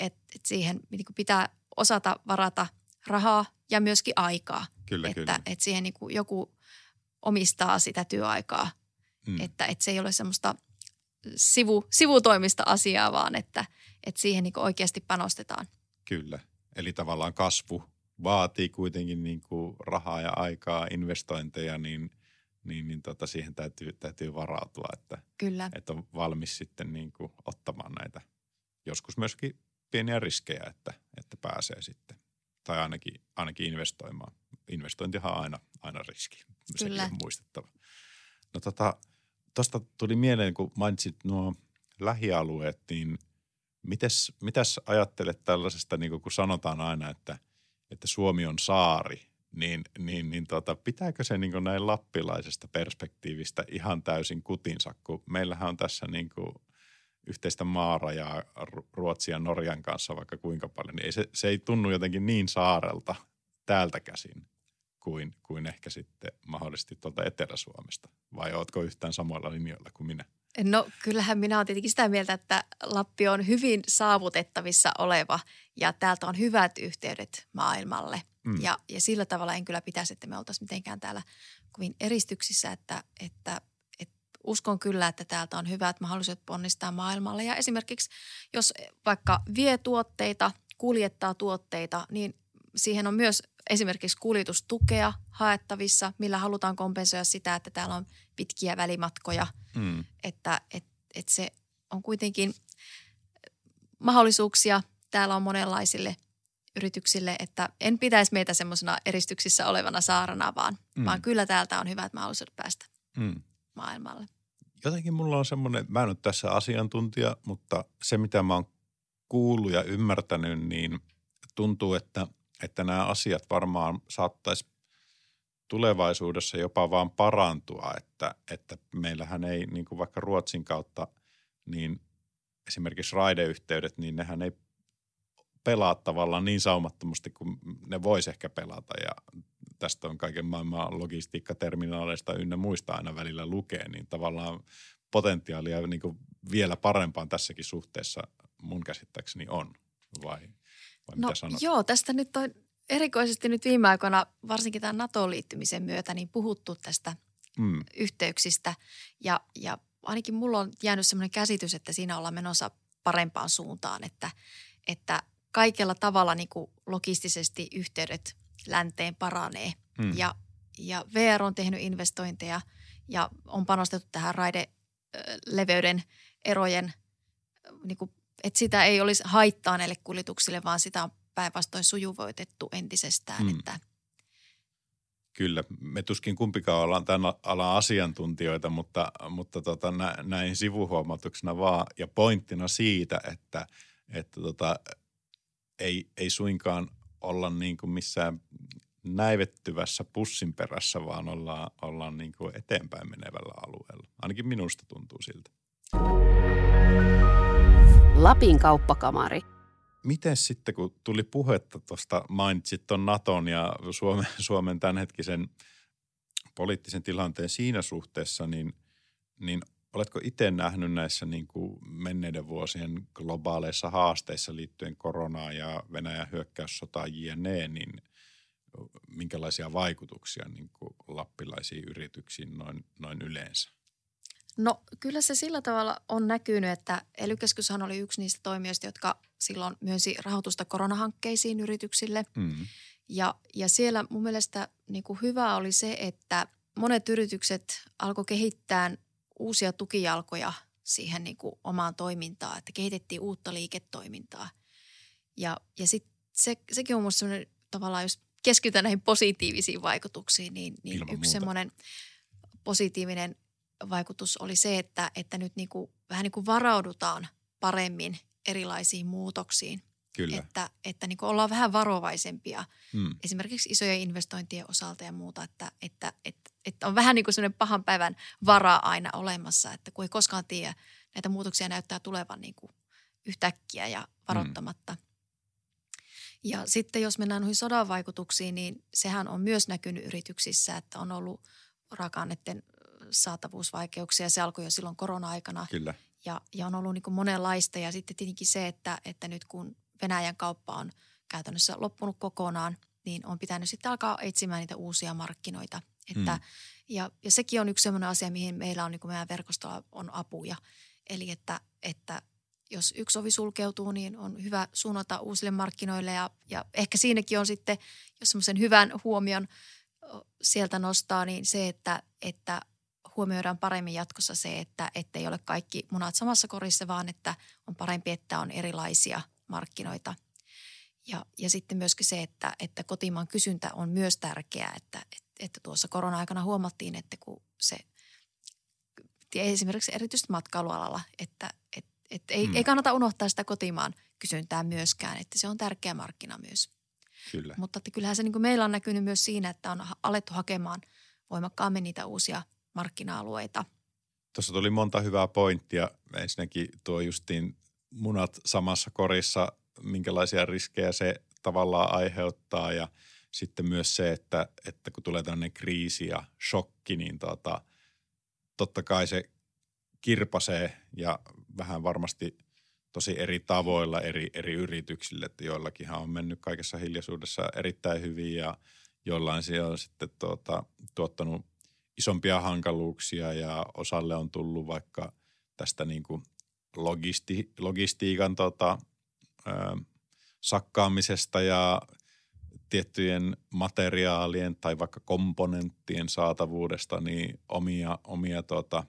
että, että siihen niin kuin pitää osata varata rahaa ja myöskin aikaa.
Kyllä,
että,
kyllä.
että siihen niin kuin joku omistaa sitä työaikaa, mm. että, että se ei ole semmoista sivu, sivutoimista asiaa, vaan että, että siihen niin oikeasti panostetaan.
Kyllä. Eli tavallaan kasvu vaatii kuitenkin niin kuin rahaa ja aikaa, investointeja, niin, niin, niin tota siihen täytyy, täytyy varautua, että,
Kyllä.
että on valmis sitten niin kuin ottamaan näitä joskus myöskin pieniä riskejä, että, että pääsee sitten tai ainakin, ainakin investoimaan. Investointihan on aina, aina riski, sekin Kyllä. on muistettava. No tota, tuosta tuli mieleen, kun mainitsit nuo lähialueet, niin mites, mitäs ajattelet tällaisesta, niin kun sanotaan aina, että – että Suomi on saari, niin, niin, niin tota, pitääkö se niin näin lappilaisesta perspektiivistä ihan täysin kutinsa, kun meillähän on tässä niin kuin yhteistä maarajaa Ruotsia ja Norjan kanssa vaikka kuinka paljon, niin ei se, se ei tunnu jotenkin niin saarelta täältä käsin kuin, kuin ehkä sitten mahdollisesti tuolta Etelä-Suomesta. Vai ootko yhtään samoilla linjoilla kuin minä?
No kyllähän minä olen tietenkin sitä mieltä, että Lappi on hyvin saavutettavissa oleva ja täältä on hyvät yhteydet maailmalle. Mm. Ja, ja sillä tavalla en kyllä pitäisi, että me oltaisiin mitenkään täällä kovin eristyksissä, että, että, että uskon kyllä, että täältä on hyvät mahdollisuudet ponnistaa maailmalle. Ja esimerkiksi jos vaikka vie tuotteita, kuljettaa tuotteita, niin siihen on myös esimerkiksi kuljetustukea haettavissa, millä halutaan kompensoida sitä, että täällä on pitkiä välimatkoja. Mm. Että et, et se on kuitenkin mahdollisuuksia täällä on monenlaisille yrityksille, että en pitäisi meitä semmoisena eristyksissä olevana saarana, vaan, mm. vaan kyllä täältä on hyvät mahdollisuudet päästä mm. maailmalle.
Jotenkin mulla on semmoinen, mä en ole tässä asiantuntija, mutta se mitä mä oon kuullut ja ymmärtänyt, niin tuntuu, että – että nämä asiat varmaan saattaisi tulevaisuudessa jopa vaan parantua, että, että meillähän ei niin kuin vaikka Ruotsin kautta, niin esimerkiksi raideyhteydet, niin nehän ei pelaa tavallaan niin saumattomasti kuin ne voisi ehkä pelata. Ja tästä on kaiken maailman logistiikkaterminaaleista ynnä muista aina välillä lukee, niin tavallaan potentiaalia niin kuin vielä parempaan tässäkin suhteessa mun käsittääkseni on, vai – vai
no, mitä sanot? Joo, tästä nyt on erikoisesti nyt viime aikoina, varsinkin tämän NATO-liittymisen myötä, niin puhuttu tästä mm. yhteyksistä. Ja, ja ainakin mulla on jäänyt sellainen käsitys, että siinä ollaan menossa parempaan suuntaan, että, että kaikella tavalla niin kuin logistisesti yhteydet länteen paranee. Mm. Ja, ja VR on tehnyt investointeja ja on panostettu tähän raideleveyden erojen niin kuin että sitä ei olisi haittaa näille kuljetuksille, vaan sitä on päinvastoin sujuvoitettu entisestään. Mm. Että
Kyllä, me tuskin kumpikaan ollaan tämän alan asiantuntijoita, mutta, mutta tota, nä, näin sivuhuomautuksena vaan ja pointtina siitä, että, että tota, ei, ei suinkaan olla niin kuin missään näivettyvässä pussin perässä, vaan ollaan, ollaan niin kuin eteenpäin menevällä alueella. Ainakin minusta tuntuu siltä.
Lapin kauppakamari.
Miten sitten, kun tuli puhetta tuosta, mainitsit tuon Naton ja Suomen, Suomen tämänhetkisen poliittisen tilanteen siinä suhteessa, niin, niin oletko itse nähnyt näissä niin kuin menneiden vuosien globaaleissa haasteissa liittyen koronaan ja Venäjän hyökkäyssotaan jne, niin minkälaisia vaikutuksia niin kuin lappilaisiin yrityksiin noin, noin yleensä?
No kyllä se sillä tavalla on näkynyt, että ely oli yksi niistä toimijoista, jotka silloin myönsi rahoitusta koronahankkeisiin yrityksille. Mm. Ja, ja siellä mun mielestä niin kuin hyvä oli se, että monet yritykset alkoi kehittää uusia tukijalkoja siihen niin kuin omaan toimintaan, että kehitettiin uutta liiketoimintaa. Ja, ja sit se, sekin on minusta tavallaan, jos keskitytään näihin positiivisiin vaikutuksiin, niin, niin yksi semmoinen positiivinen vaikutus oli se, että, että nyt niin kuin, vähän niin kuin varaudutaan paremmin erilaisiin muutoksiin.
Kyllä.
Että, että niin kuin ollaan vähän varovaisempia hmm. esimerkiksi isojen investointien osalta ja muuta, että, että, että, että on vähän niin kuin sellainen pahan päivän vara aina olemassa, että kun ei koskaan tiedä, näitä muutoksia näyttää tulevan niin kuin yhtäkkiä ja varoittamatta. Hmm. Ja sitten jos mennään noihin sodan vaikutuksiin, niin sehän on myös näkynyt yrityksissä, että on ollut raaka-aineiden saatavuusvaikeuksia. Se alkoi jo silloin korona-aikana.
Kyllä.
Ja, ja on ollut niin kuin monenlaista. Ja sitten tietenkin se, että, että nyt kun Venäjän kauppa on käytännössä loppunut kokonaan, niin on pitänyt sitten alkaa etsimään niitä uusia markkinoita. Että, mm. ja, ja sekin on yksi sellainen asia, mihin meillä on niin meidän verkostolla on apuja. Eli että, että jos yksi ovi sulkeutuu, niin on hyvä suunnata uusille markkinoille ja, ja ehkä siinäkin on sitten, jos semmoisen hyvän huomion sieltä nostaa, niin se, että, että huomioidaan paremmin jatkossa se, että ei ole kaikki munat samassa korissa, vaan että on parempi, että on erilaisia markkinoita. Ja, ja sitten myöskin se, että, että kotimaan kysyntä on myös tärkeää, että, että tuossa korona-aikana huomattiin, että kun se esimerkiksi erityisesti matkailualalla, että, että, että ei, hmm. ei kannata unohtaa sitä kotimaan kysyntää myöskään, että se on tärkeä markkina myös.
Kyllä.
Mutta että kyllähän se niin kuin meillä on näkynyt myös siinä, että on alettu hakemaan voimakkaammin niitä uusia markkina-alueita.
Tuossa tuli monta hyvää pointtia. Ensinnäkin tuo justiin munat samassa korissa, minkälaisia riskejä se tavallaan aiheuttaa ja sitten myös se, että, että kun tulee tämmöinen kriisi ja shokki, niin tota, totta kai se kirpasee ja vähän varmasti tosi eri tavoilla eri, eri yrityksille, että joillakinhan on mennyt kaikessa hiljaisuudessa erittäin hyvin ja jollain siellä on sitten tuota, tuottanut isompia hankaluuksia ja osalle on tullut vaikka tästä niin kuin logisti, logistiikan tota, ö, sakkaamisesta ja tiettyjen materiaalien tai vaikka komponenttien saatavuudesta niin omia, omia tota,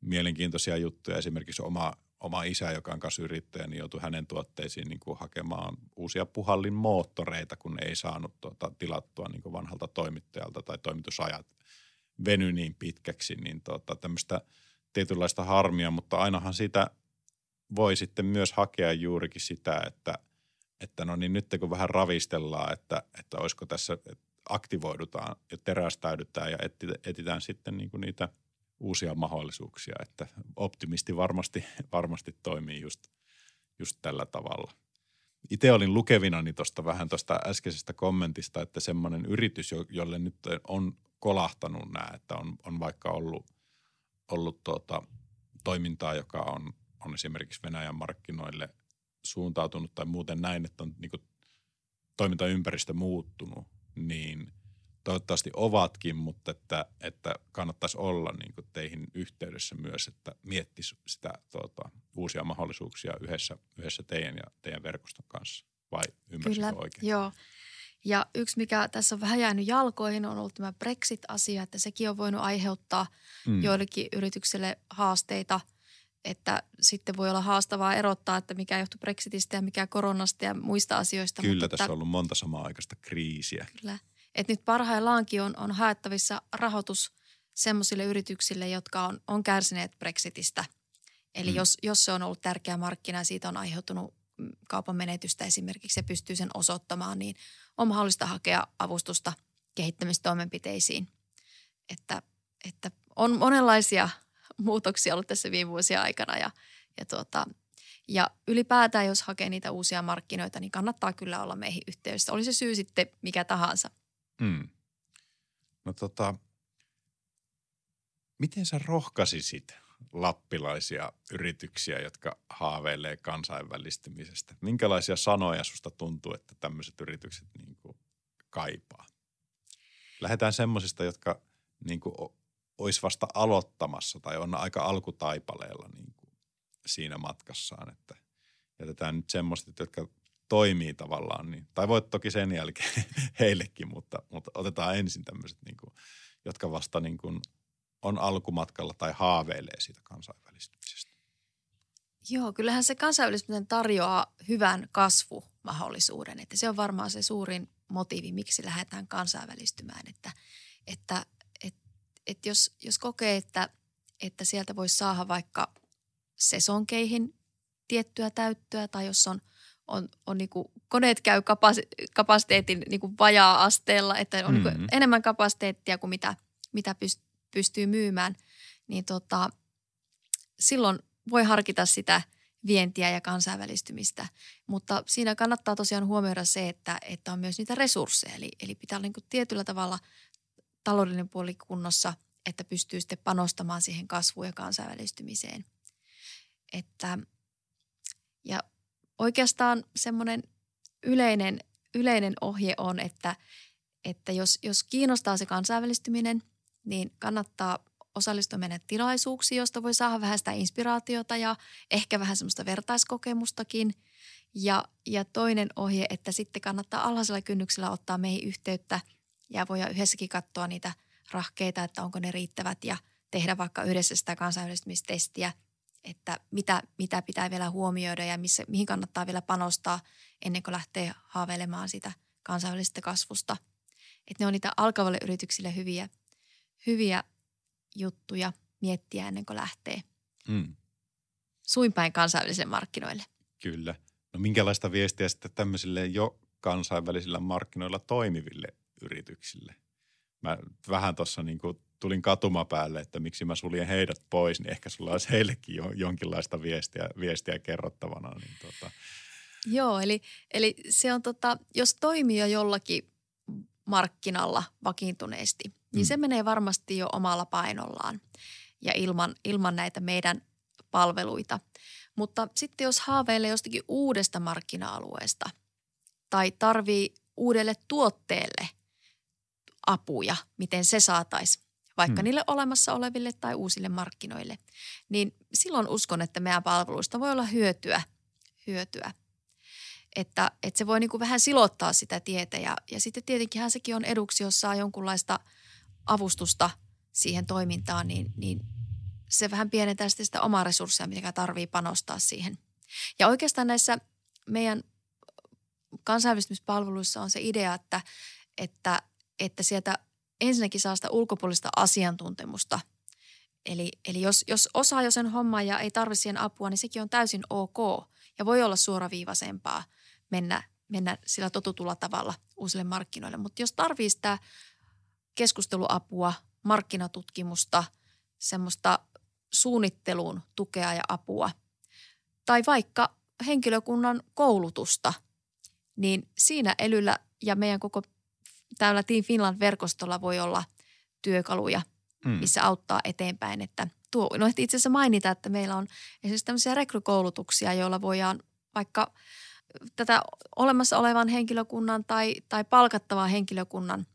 mielenkiintoisia juttuja. Esimerkiksi oma, oma isä, joka on kanssa yrittäjä, niin joutui hänen tuotteisiin niin kuin hakemaan uusia puhallin moottoreita, kun ei saanut tota, tilattua niin kuin vanhalta toimittajalta tai toimitusajat veny niin pitkäksi, niin tota, tämmöistä tietynlaista harmia, mutta ainahan sitä voi sitten myös hakea juurikin sitä, että, että no niin nyt kun vähän ravistellaan, että, että olisiko tässä, että aktivoidutaan ja terästäydytään ja etsitään sitten niin kuin niitä uusia mahdollisuuksia, että optimisti varmasti, varmasti toimii just, just tällä tavalla. Itse olin lukevinani tuosta vähän tuosta äskeisestä kommentista, että semmoinen yritys, jolle nyt on kolahtanut nämä, että on, on vaikka ollut, ollut tuota, toimintaa, joka on, on esimerkiksi Venäjän markkinoille suuntautunut tai muuten näin, että on niin kuin, toimintaympäristö muuttunut, niin toivottavasti ovatkin, mutta että, että kannattaisi olla niin kuin teihin yhteydessä myös, että miettisi sitä tuota, uusia mahdollisuuksia yhdessä, yhdessä teidän ja teidän verkoston kanssa. Vai ymmärsinkö
Kyllä,
oikein?
joo. Ja yksi, mikä tässä on vähän jäänyt jalkoihin, on ollut tämä Brexit-asia, että sekin on voinut aiheuttaa mm. joillekin yrityksille haasteita, että sitten voi olla haastavaa erottaa, että mikä johtuu Brexitistä ja mikä koronasta ja muista asioista.
Kyllä,
mutta
tässä on ollut monta samaa aikaista kriisiä.
Kyllä. että nyt parhaillaankin on, on haettavissa rahoitus semmoisille yrityksille, jotka on, on kärsineet Brexitistä. Eli mm. jos, jos se on ollut tärkeä markkina ja siitä on aiheutunut kaupan menetystä esimerkiksi ja pystyy sen osoittamaan, niin on mahdollista hakea avustusta kehittämistoimenpiteisiin. Että, että on monenlaisia muutoksia ollut tässä viime vuosien aikana ja, ja, tuota, ja ylipäätään, jos hakee niitä uusia markkinoita, niin kannattaa kyllä olla meihin yhteydessä. Oli se syy sitten mikä tahansa.
Mm. No tota, miten sä rohkaisisit lappilaisia yrityksiä, jotka haaveilee kansainvälistymisestä? Minkälaisia sanoja susta tuntuu, että tämmöiset yritykset niin kuin kaipaa? Lähdetään semmoisista, jotka niin kuin olisi vasta aloittamassa tai on aika alkutaipaleella niin kuin siinä matkassaan, että jätetään nyt semmoista, jotka toimii tavallaan. Niin, tai voit toki sen jälkeen heillekin, mutta, mutta otetaan ensin tämmöiset, niin kuin, jotka vasta niin kuin on alkumatkalla tai haaveilee siitä kansainvälistymisestä.
Joo, kyllähän se kansainvälistyminen tarjoaa hyvän kasvumahdollisuuden. Että se on varmaan se suurin motiivi, miksi lähdetään kansainvälistymään. Että, että et, et jos, jos kokee, että, että sieltä voisi saada vaikka sesonkeihin tiettyä täyttöä tai jos on, on, on niin kuin, koneet käy kapasiteetin niin kuin vajaa-asteella, että on mm-hmm. niin kuin enemmän kapasiteettia kuin mitä, mitä pystyy myymään, niin tota, silloin voi harkita sitä vientiä ja kansainvälistymistä. Mutta siinä kannattaa tosiaan huomioida se, että, että on myös niitä resursseja. Eli, eli pitää olla niin kuin tietyllä tavalla taloudellinen puoli kunnossa, että pystyy sitten panostamaan siihen kasvuun ja kansainvälistymiseen. Että, ja oikeastaan semmoinen yleinen, yleinen ohje on, että, että jos, jos kiinnostaa se kansainvälistyminen, niin kannattaa osallistua meidän tilaisuuksiin, josta voi saada vähän sitä inspiraatiota ja ehkä vähän semmoista vertaiskokemustakin. Ja, ja toinen ohje, että sitten kannattaa alhaisella kynnyksellä ottaa meihin yhteyttä ja voi yhdessäkin katsoa niitä rahkeita, että onko ne riittävät ja tehdä vaikka yhdessä sitä kansainvälistymistestiä, että mitä, mitä pitää vielä huomioida ja missä, mihin kannattaa vielä panostaa ennen kuin lähtee haaveilemaan sitä kansainvälisestä kasvusta. Että ne on niitä alkavalle yrityksille hyviä, hyviä juttuja miettiä ennen kuin lähtee mm. suinpäin kansainvälisille markkinoille.
Kyllä. No minkälaista viestiä sitten tämmöisille jo kansainvälisillä markkinoilla toimiville yrityksille? Mä vähän tuossa niin tulin katumapäälle, että miksi mä suljen heidät pois, niin ehkä sulla olisi heillekin jo jonkinlaista viestiä, viestiä kerrottavana. Niin tota.
Joo, eli, eli se on tota, jos toimii jo jollakin markkinalla vakiintuneesti, niin mm. se menee varmasti jo omalla painollaan ja ilman, ilman näitä meidän palveluita. Mutta sitten jos haaveilee jostakin uudesta markkina-alueesta tai tarvii uudelle tuotteelle apuja, miten se saataisiin vaikka hmm. niille olemassa oleville tai uusille markkinoille, niin silloin uskon, että meidän palveluista voi olla hyötyä, hyötyä että, että se voi niin kuin vähän silottaa sitä tietä ja, ja sitten tietenkinhän sekin on eduksi, jos saa jonkunlaista avustusta siihen toimintaan, niin, niin se vähän pienentää sitten sitä omaa resurssia, mikä tarvii panostaa siihen. Ja oikeastaan näissä meidän kansainvälistymispalveluissa on se idea, että, että, että sieltä ensinnäkin saa sitä ulkopuolista asiantuntemusta. Eli, eli jos, jos osaa jo sen homman ja ei tarvitse siihen apua, niin sekin on täysin ok ja voi olla suoraviivaisempaa – mennä, mennä sillä totutulla tavalla uusille markkinoille. Mutta jos tarvii sitä keskusteluapua, markkinatutkimusta, semmoista suunnitteluun tukea ja apua tai vaikka henkilökunnan koulutusta, niin siinä Elyllä ja meidän koko täällä Team Finland-verkostolla voi olla työkaluja, mm. missä auttaa eteenpäin. Että tuo, no itse asiassa mainita, että meillä on esimerkiksi tämmöisiä rekrykoulutuksia, joilla voidaan vaikka – tätä olemassa olevan henkilökunnan tai, tai palkattavan henkilökunnan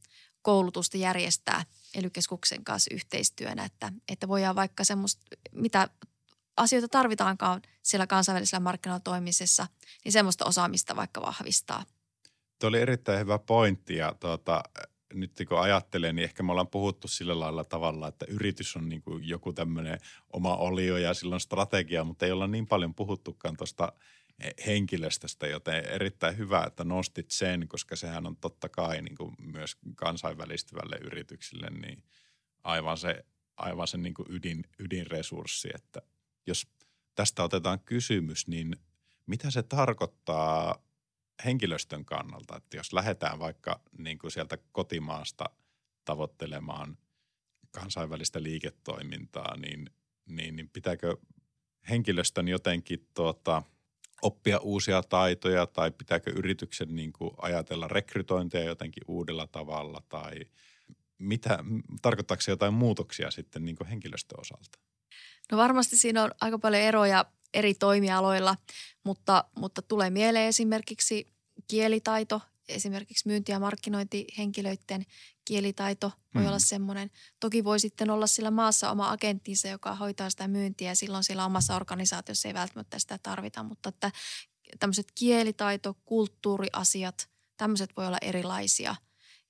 koulutusta järjestää ely kanssa yhteistyönä, että, että voidaan vaikka semmoista, mitä asioita tarvitaankaan siellä kansainvälisellä markkinoilla toimisessa, niin semmoista osaamista vaikka vahvistaa.
Tuo oli erittäin hyvä pointti ja tuota, nyt kun ajattelen, niin ehkä me ollaan puhuttu sillä lailla tavalla, että yritys on niin kuin joku tämmöinen oma olio ja silloin strategia, mutta ei olla niin paljon puhuttukaan tuosta – henkilöstöstä, joten erittäin hyvä, että nostit sen, koska sehän on totta kai niin kuin myös kansainvälistyvälle yrityksille niin aivan se, aivan se niin kuin ydin, ydinresurssi, että jos tästä otetaan kysymys, niin mitä se tarkoittaa henkilöstön kannalta, että jos lähdetään vaikka niin kuin sieltä kotimaasta tavoittelemaan kansainvälistä liiketoimintaa, niin, niin, niin pitääkö henkilöstön jotenkin tuota – oppia uusia taitoja tai pitääkö yrityksen niin kuin ajatella rekrytointia jotenkin uudella tavalla tai mitä, tarkoittaako se jotain muutoksia sitten niin kuin henkilöstön osalta?
No varmasti siinä on aika paljon eroja eri toimialoilla, mutta, mutta tulee mieleen esimerkiksi kielitaito esimerkiksi myynti- ja markkinointihenkilöiden kielitaito voi mm. olla semmoinen. Toki voi sitten olla sillä maassa oma agenttinsa, joka hoitaa sitä myyntiä ja silloin sillä omassa organisaatiossa ei välttämättä sitä tarvita, mutta että tämmöiset kielitaito, kulttuuriasiat, tämmöiset voi olla erilaisia.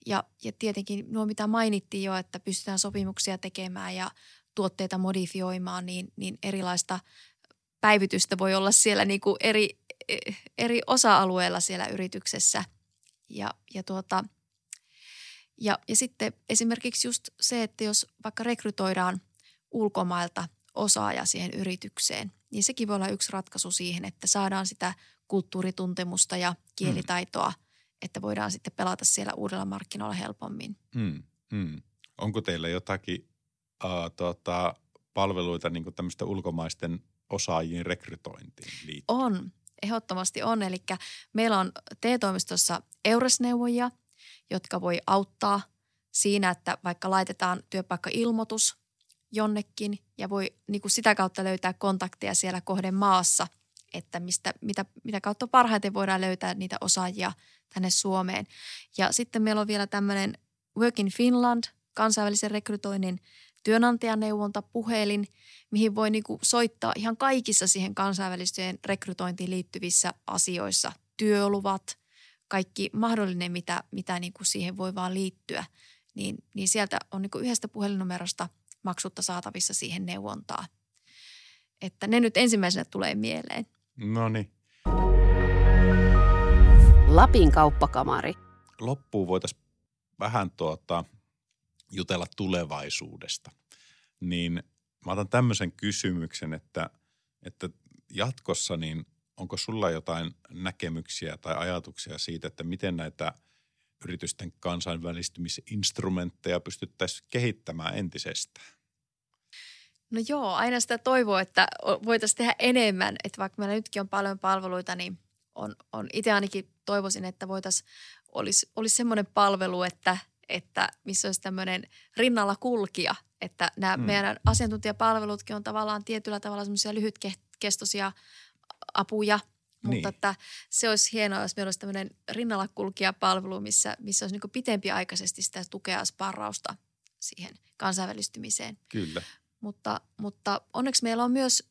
Ja, ja tietenkin nuo, mitä mainittiin jo, että pystytään sopimuksia tekemään ja tuotteita modifioimaan, niin, niin erilaista päivitystä voi olla siellä niin kuin eri, eri osa-alueilla siellä yrityksessä. Ja, ja, tuota, ja, ja sitten esimerkiksi just se, että jos vaikka rekrytoidaan ulkomailta osaaja siihen yritykseen, niin sekin voi olla yksi ratkaisu siihen, että saadaan sitä kulttuurituntemusta ja kielitaitoa, mm. että voidaan sitten pelata siellä uudella markkinoilla helpommin.
Mm. Mm. Onko teillä jotakin uh, tota, palveluita niin tämmöistä ulkomaisten osaajien rekrytointiin liittyen?
On, ehdottomasti on. Eli meillä on T-toimistossa Eures-neuvojia, jotka voi auttaa siinä, että vaikka laitetaan työpaikkailmoitus jonnekin ja voi niin kuin sitä kautta löytää kontakteja siellä kohden maassa, että mistä, mitä, mitä kautta parhaiten voidaan löytää niitä osaajia tänne Suomeen. Ja sitten meillä on vielä tämmöinen Work in Finland, kansainvälisen rekrytoinnin työnantajaneuvonta, puhelin, mihin voi niin kuin soittaa ihan kaikissa siihen kansainväliseen rekrytointiin liittyvissä asioissa. Työluvat, kaikki mahdollinen, mitä, mitä niin kuin siihen voi vaan liittyä. Niin, niin sieltä on niin kuin yhdestä puhelinnumerosta maksutta saatavissa siihen neuvontaa. Että ne nyt ensimmäisenä tulee mieleen.
No niin.
Lapin kauppakamari.
Loppuun voitaisiin vähän tuota, jutella tulevaisuudesta. Niin mä otan tämmöisen kysymyksen, että, että jatkossa niin onko sulla jotain näkemyksiä tai ajatuksia siitä, että miten näitä yritysten kansainvälistymisinstrumentteja pystyttäisiin kehittämään entisestään?
No joo, aina sitä toivoo, että voitaisiin tehdä enemmän. Että vaikka meillä nytkin on paljon palveluita, niin on, on itse ainakin toivoisin, että voitaisiin, olisi, olisi semmoinen palvelu, että, että missä olisi tämmöinen rinnalla kulkija. Että nämä mm. meidän asiantuntijapalvelutkin on tavallaan tietyllä tavalla semmoisia lyhytkestoisia apuja, niin. mutta että se olisi hienoa, jos meillä olisi tämmöinen rinnalla kulkija palvelu, missä, missä olisi niin pitempiaikaisesti sitä tukea sparrausta siihen kansainvälistymiseen.
Kyllä.
Mutta, mutta onneksi meillä on myös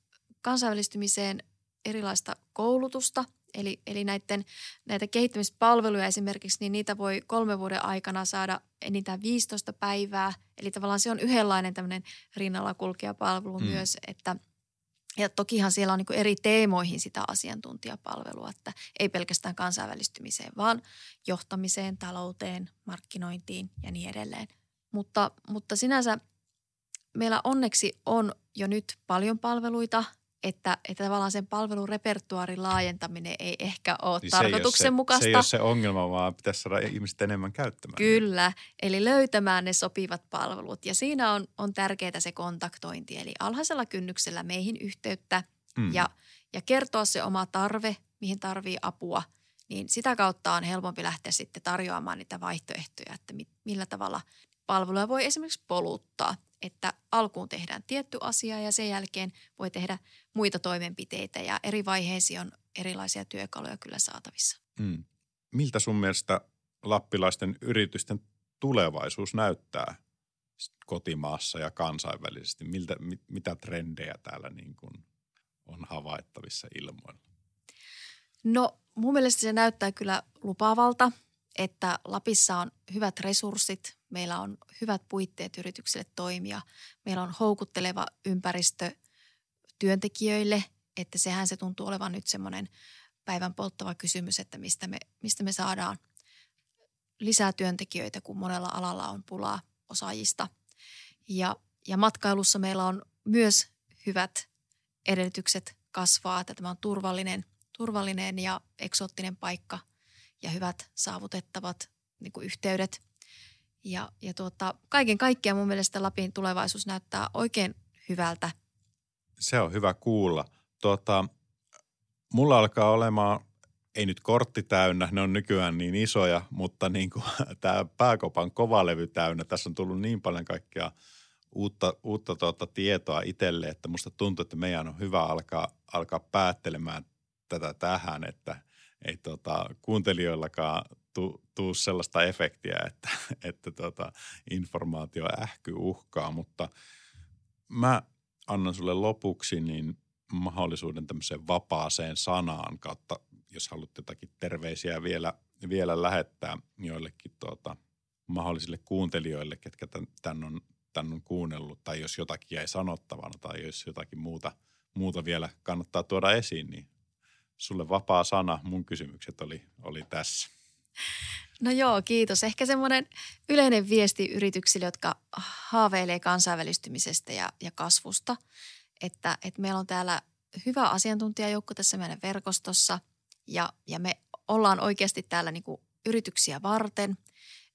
kansainvälistymiseen erilaista koulutusta, eli, eli näiden, näitä kehittämispalveluja esimerkiksi, niin niitä voi kolme vuoden aikana saada enintään 15 päivää. Eli tavallaan se on yhdenlainen tämmöinen rinnalla kulkija palvelu mm. myös, että – ja tokihan siellä on niin eri teemoihin sitä asiantuntijapalvelua, että ei pelkästään kansainvälistymiseen, vaan johtamiseen, talouteen, markkinointiin ja niin edelleen. Mutta, mutta sinänsä meillä onneksi on jo nyt paljon palveluita, että, että tavallaan sen palvelurepertuaarin laajentaminen ei ehkä ole niin tarkoituksenmukaista.
Se ei, ole se, se ei ole se ongelma, vaan pitäisi saada ihmiset enemmän käyttämään.
Kyllä, eli löytämään ne sopivat palvelut. Ja siinä on, on tärkeää se kontaktointi, eli alhaisella kynnyksellä meihin yhteyttä mm. ja, ja kertoa se oma tarve, mihin tarvii apua. Niin sitä kautta on helpompi lähteä sitten tarjoamaan niitä vaihtoehtoja, että millä tavalla palveluja voi esimerkiksi poluttaa – että alkuun tehdään tietty asia ja sen jälkeen voi tehdä muita toimenpiteitä ja eri vaiheisiin on erilaisia työkaluja kyllä saatavissa. Mm.
Miltä sun mielestä lappilaisten yritysten tulevaisuus näyttää kotimaassa ja kansainvälisesti? Miltä, mit, mitä trendejä täällä niin kuin on havaittavissa ilmoilla?
No mun mielestä se näyttää kyllä lupaavalta, että Lapissa on hyvät resurssit, meillä on hyvät puitteet yrityksille toimia, meillä on houkutteleva ympäristö työntekijöille, että sehän se tuntuu olevan nyt semmoinen päivän polttava kysymys, että mistä me, mistä me saadaan lisää työntekijöitä, kun monella alalla on pulaa osaajista. Ja, ja matkailussa meillä on myös hyvät edellytykset kasvaa, että tämä on turvallinen, turvallinen ja eksoottinen paikka ja hyvät saavutettavat niin kuin yhteydet – ja, ja tuota, kaiken kaikkiaan mun mielestä Lapin tulevaisuus näyttää oikein hyvältä.
Se on hyvä kuulla. Tuota, mulla alkaa olemaan, ei nyt kortti täynnä, ne on nykyään niin isoja, mutta niin kuin tämä pääkopan kovalevy täynnä. Tässä on tullut niin paljon kaikkea uutta, uutta tuota tietoa itselle, että musta tuntuu, että meidän on hyvä alkaa, alkaa päättelemään tätä tähän, että ei tota, kuuntelijoillakaan tuu, sellaista efektiä, että, että tota, informaatio ähky uhkaa, mutta mä annan sulle lopuksi niin mahdollisuuden tämmöiseen vapaaseen sanaan kautta jos haluat jotakin terveisiä vielä, vielä lähettää joillekin tuota, mahdollisille kuuntelijoille, ketkä tämän on, tämän on kuunnellut, tai jos jotakin jäi sanottavana, tai jos jotakin muuta, muuta vielä kannattaa tuoda esiin, niin sulle vapaa sana. Mun kysymykset oli, oli tässä.
No joo, kiitos. Ehkä semmoinen yleinen viesti yrityksille, jotka haaveilee kansainvälistymisestä ja, ja kasvusta, että, että meillä on täällä hyvä asiantuntijajoukko tässä meidän verkostossa ja, ja me ollaan oikeasti täällä niin kuin yrityksiä varten,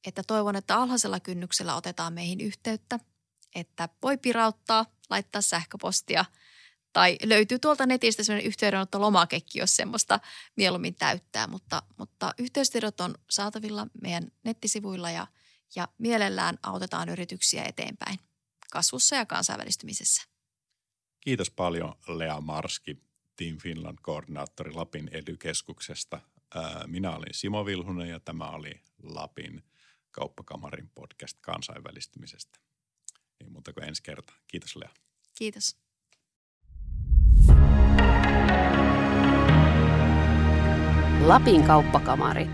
että toivon, että alhaisella kynnyksellä otetaan meihin yhteyttä, että voi pirauttaa, laittaa sähköpostia – tai löytyy tuolta netistä sellainen yhteydenottolomakekin, jos semmoista mieluummin täyttää, mutta, mutta yhteystiedot on saatavilla meidän nettisivuilla ja, ja mielellään autetaan yrityksiä eteenpäin kasvussa ja kansainvälistymisessä.
Kiitos paljon Lea Marski, Team Finland koordinaattori Lapin edykeskuksesta. Minä olin Simo Vilhunen ja tämä oli Lapin kauppakamarin podcast kansainvälistymisestä. Ei muuta kuin ensi kerta. Kiitos Lea.
Kiitos.
Lapin kauppakamari.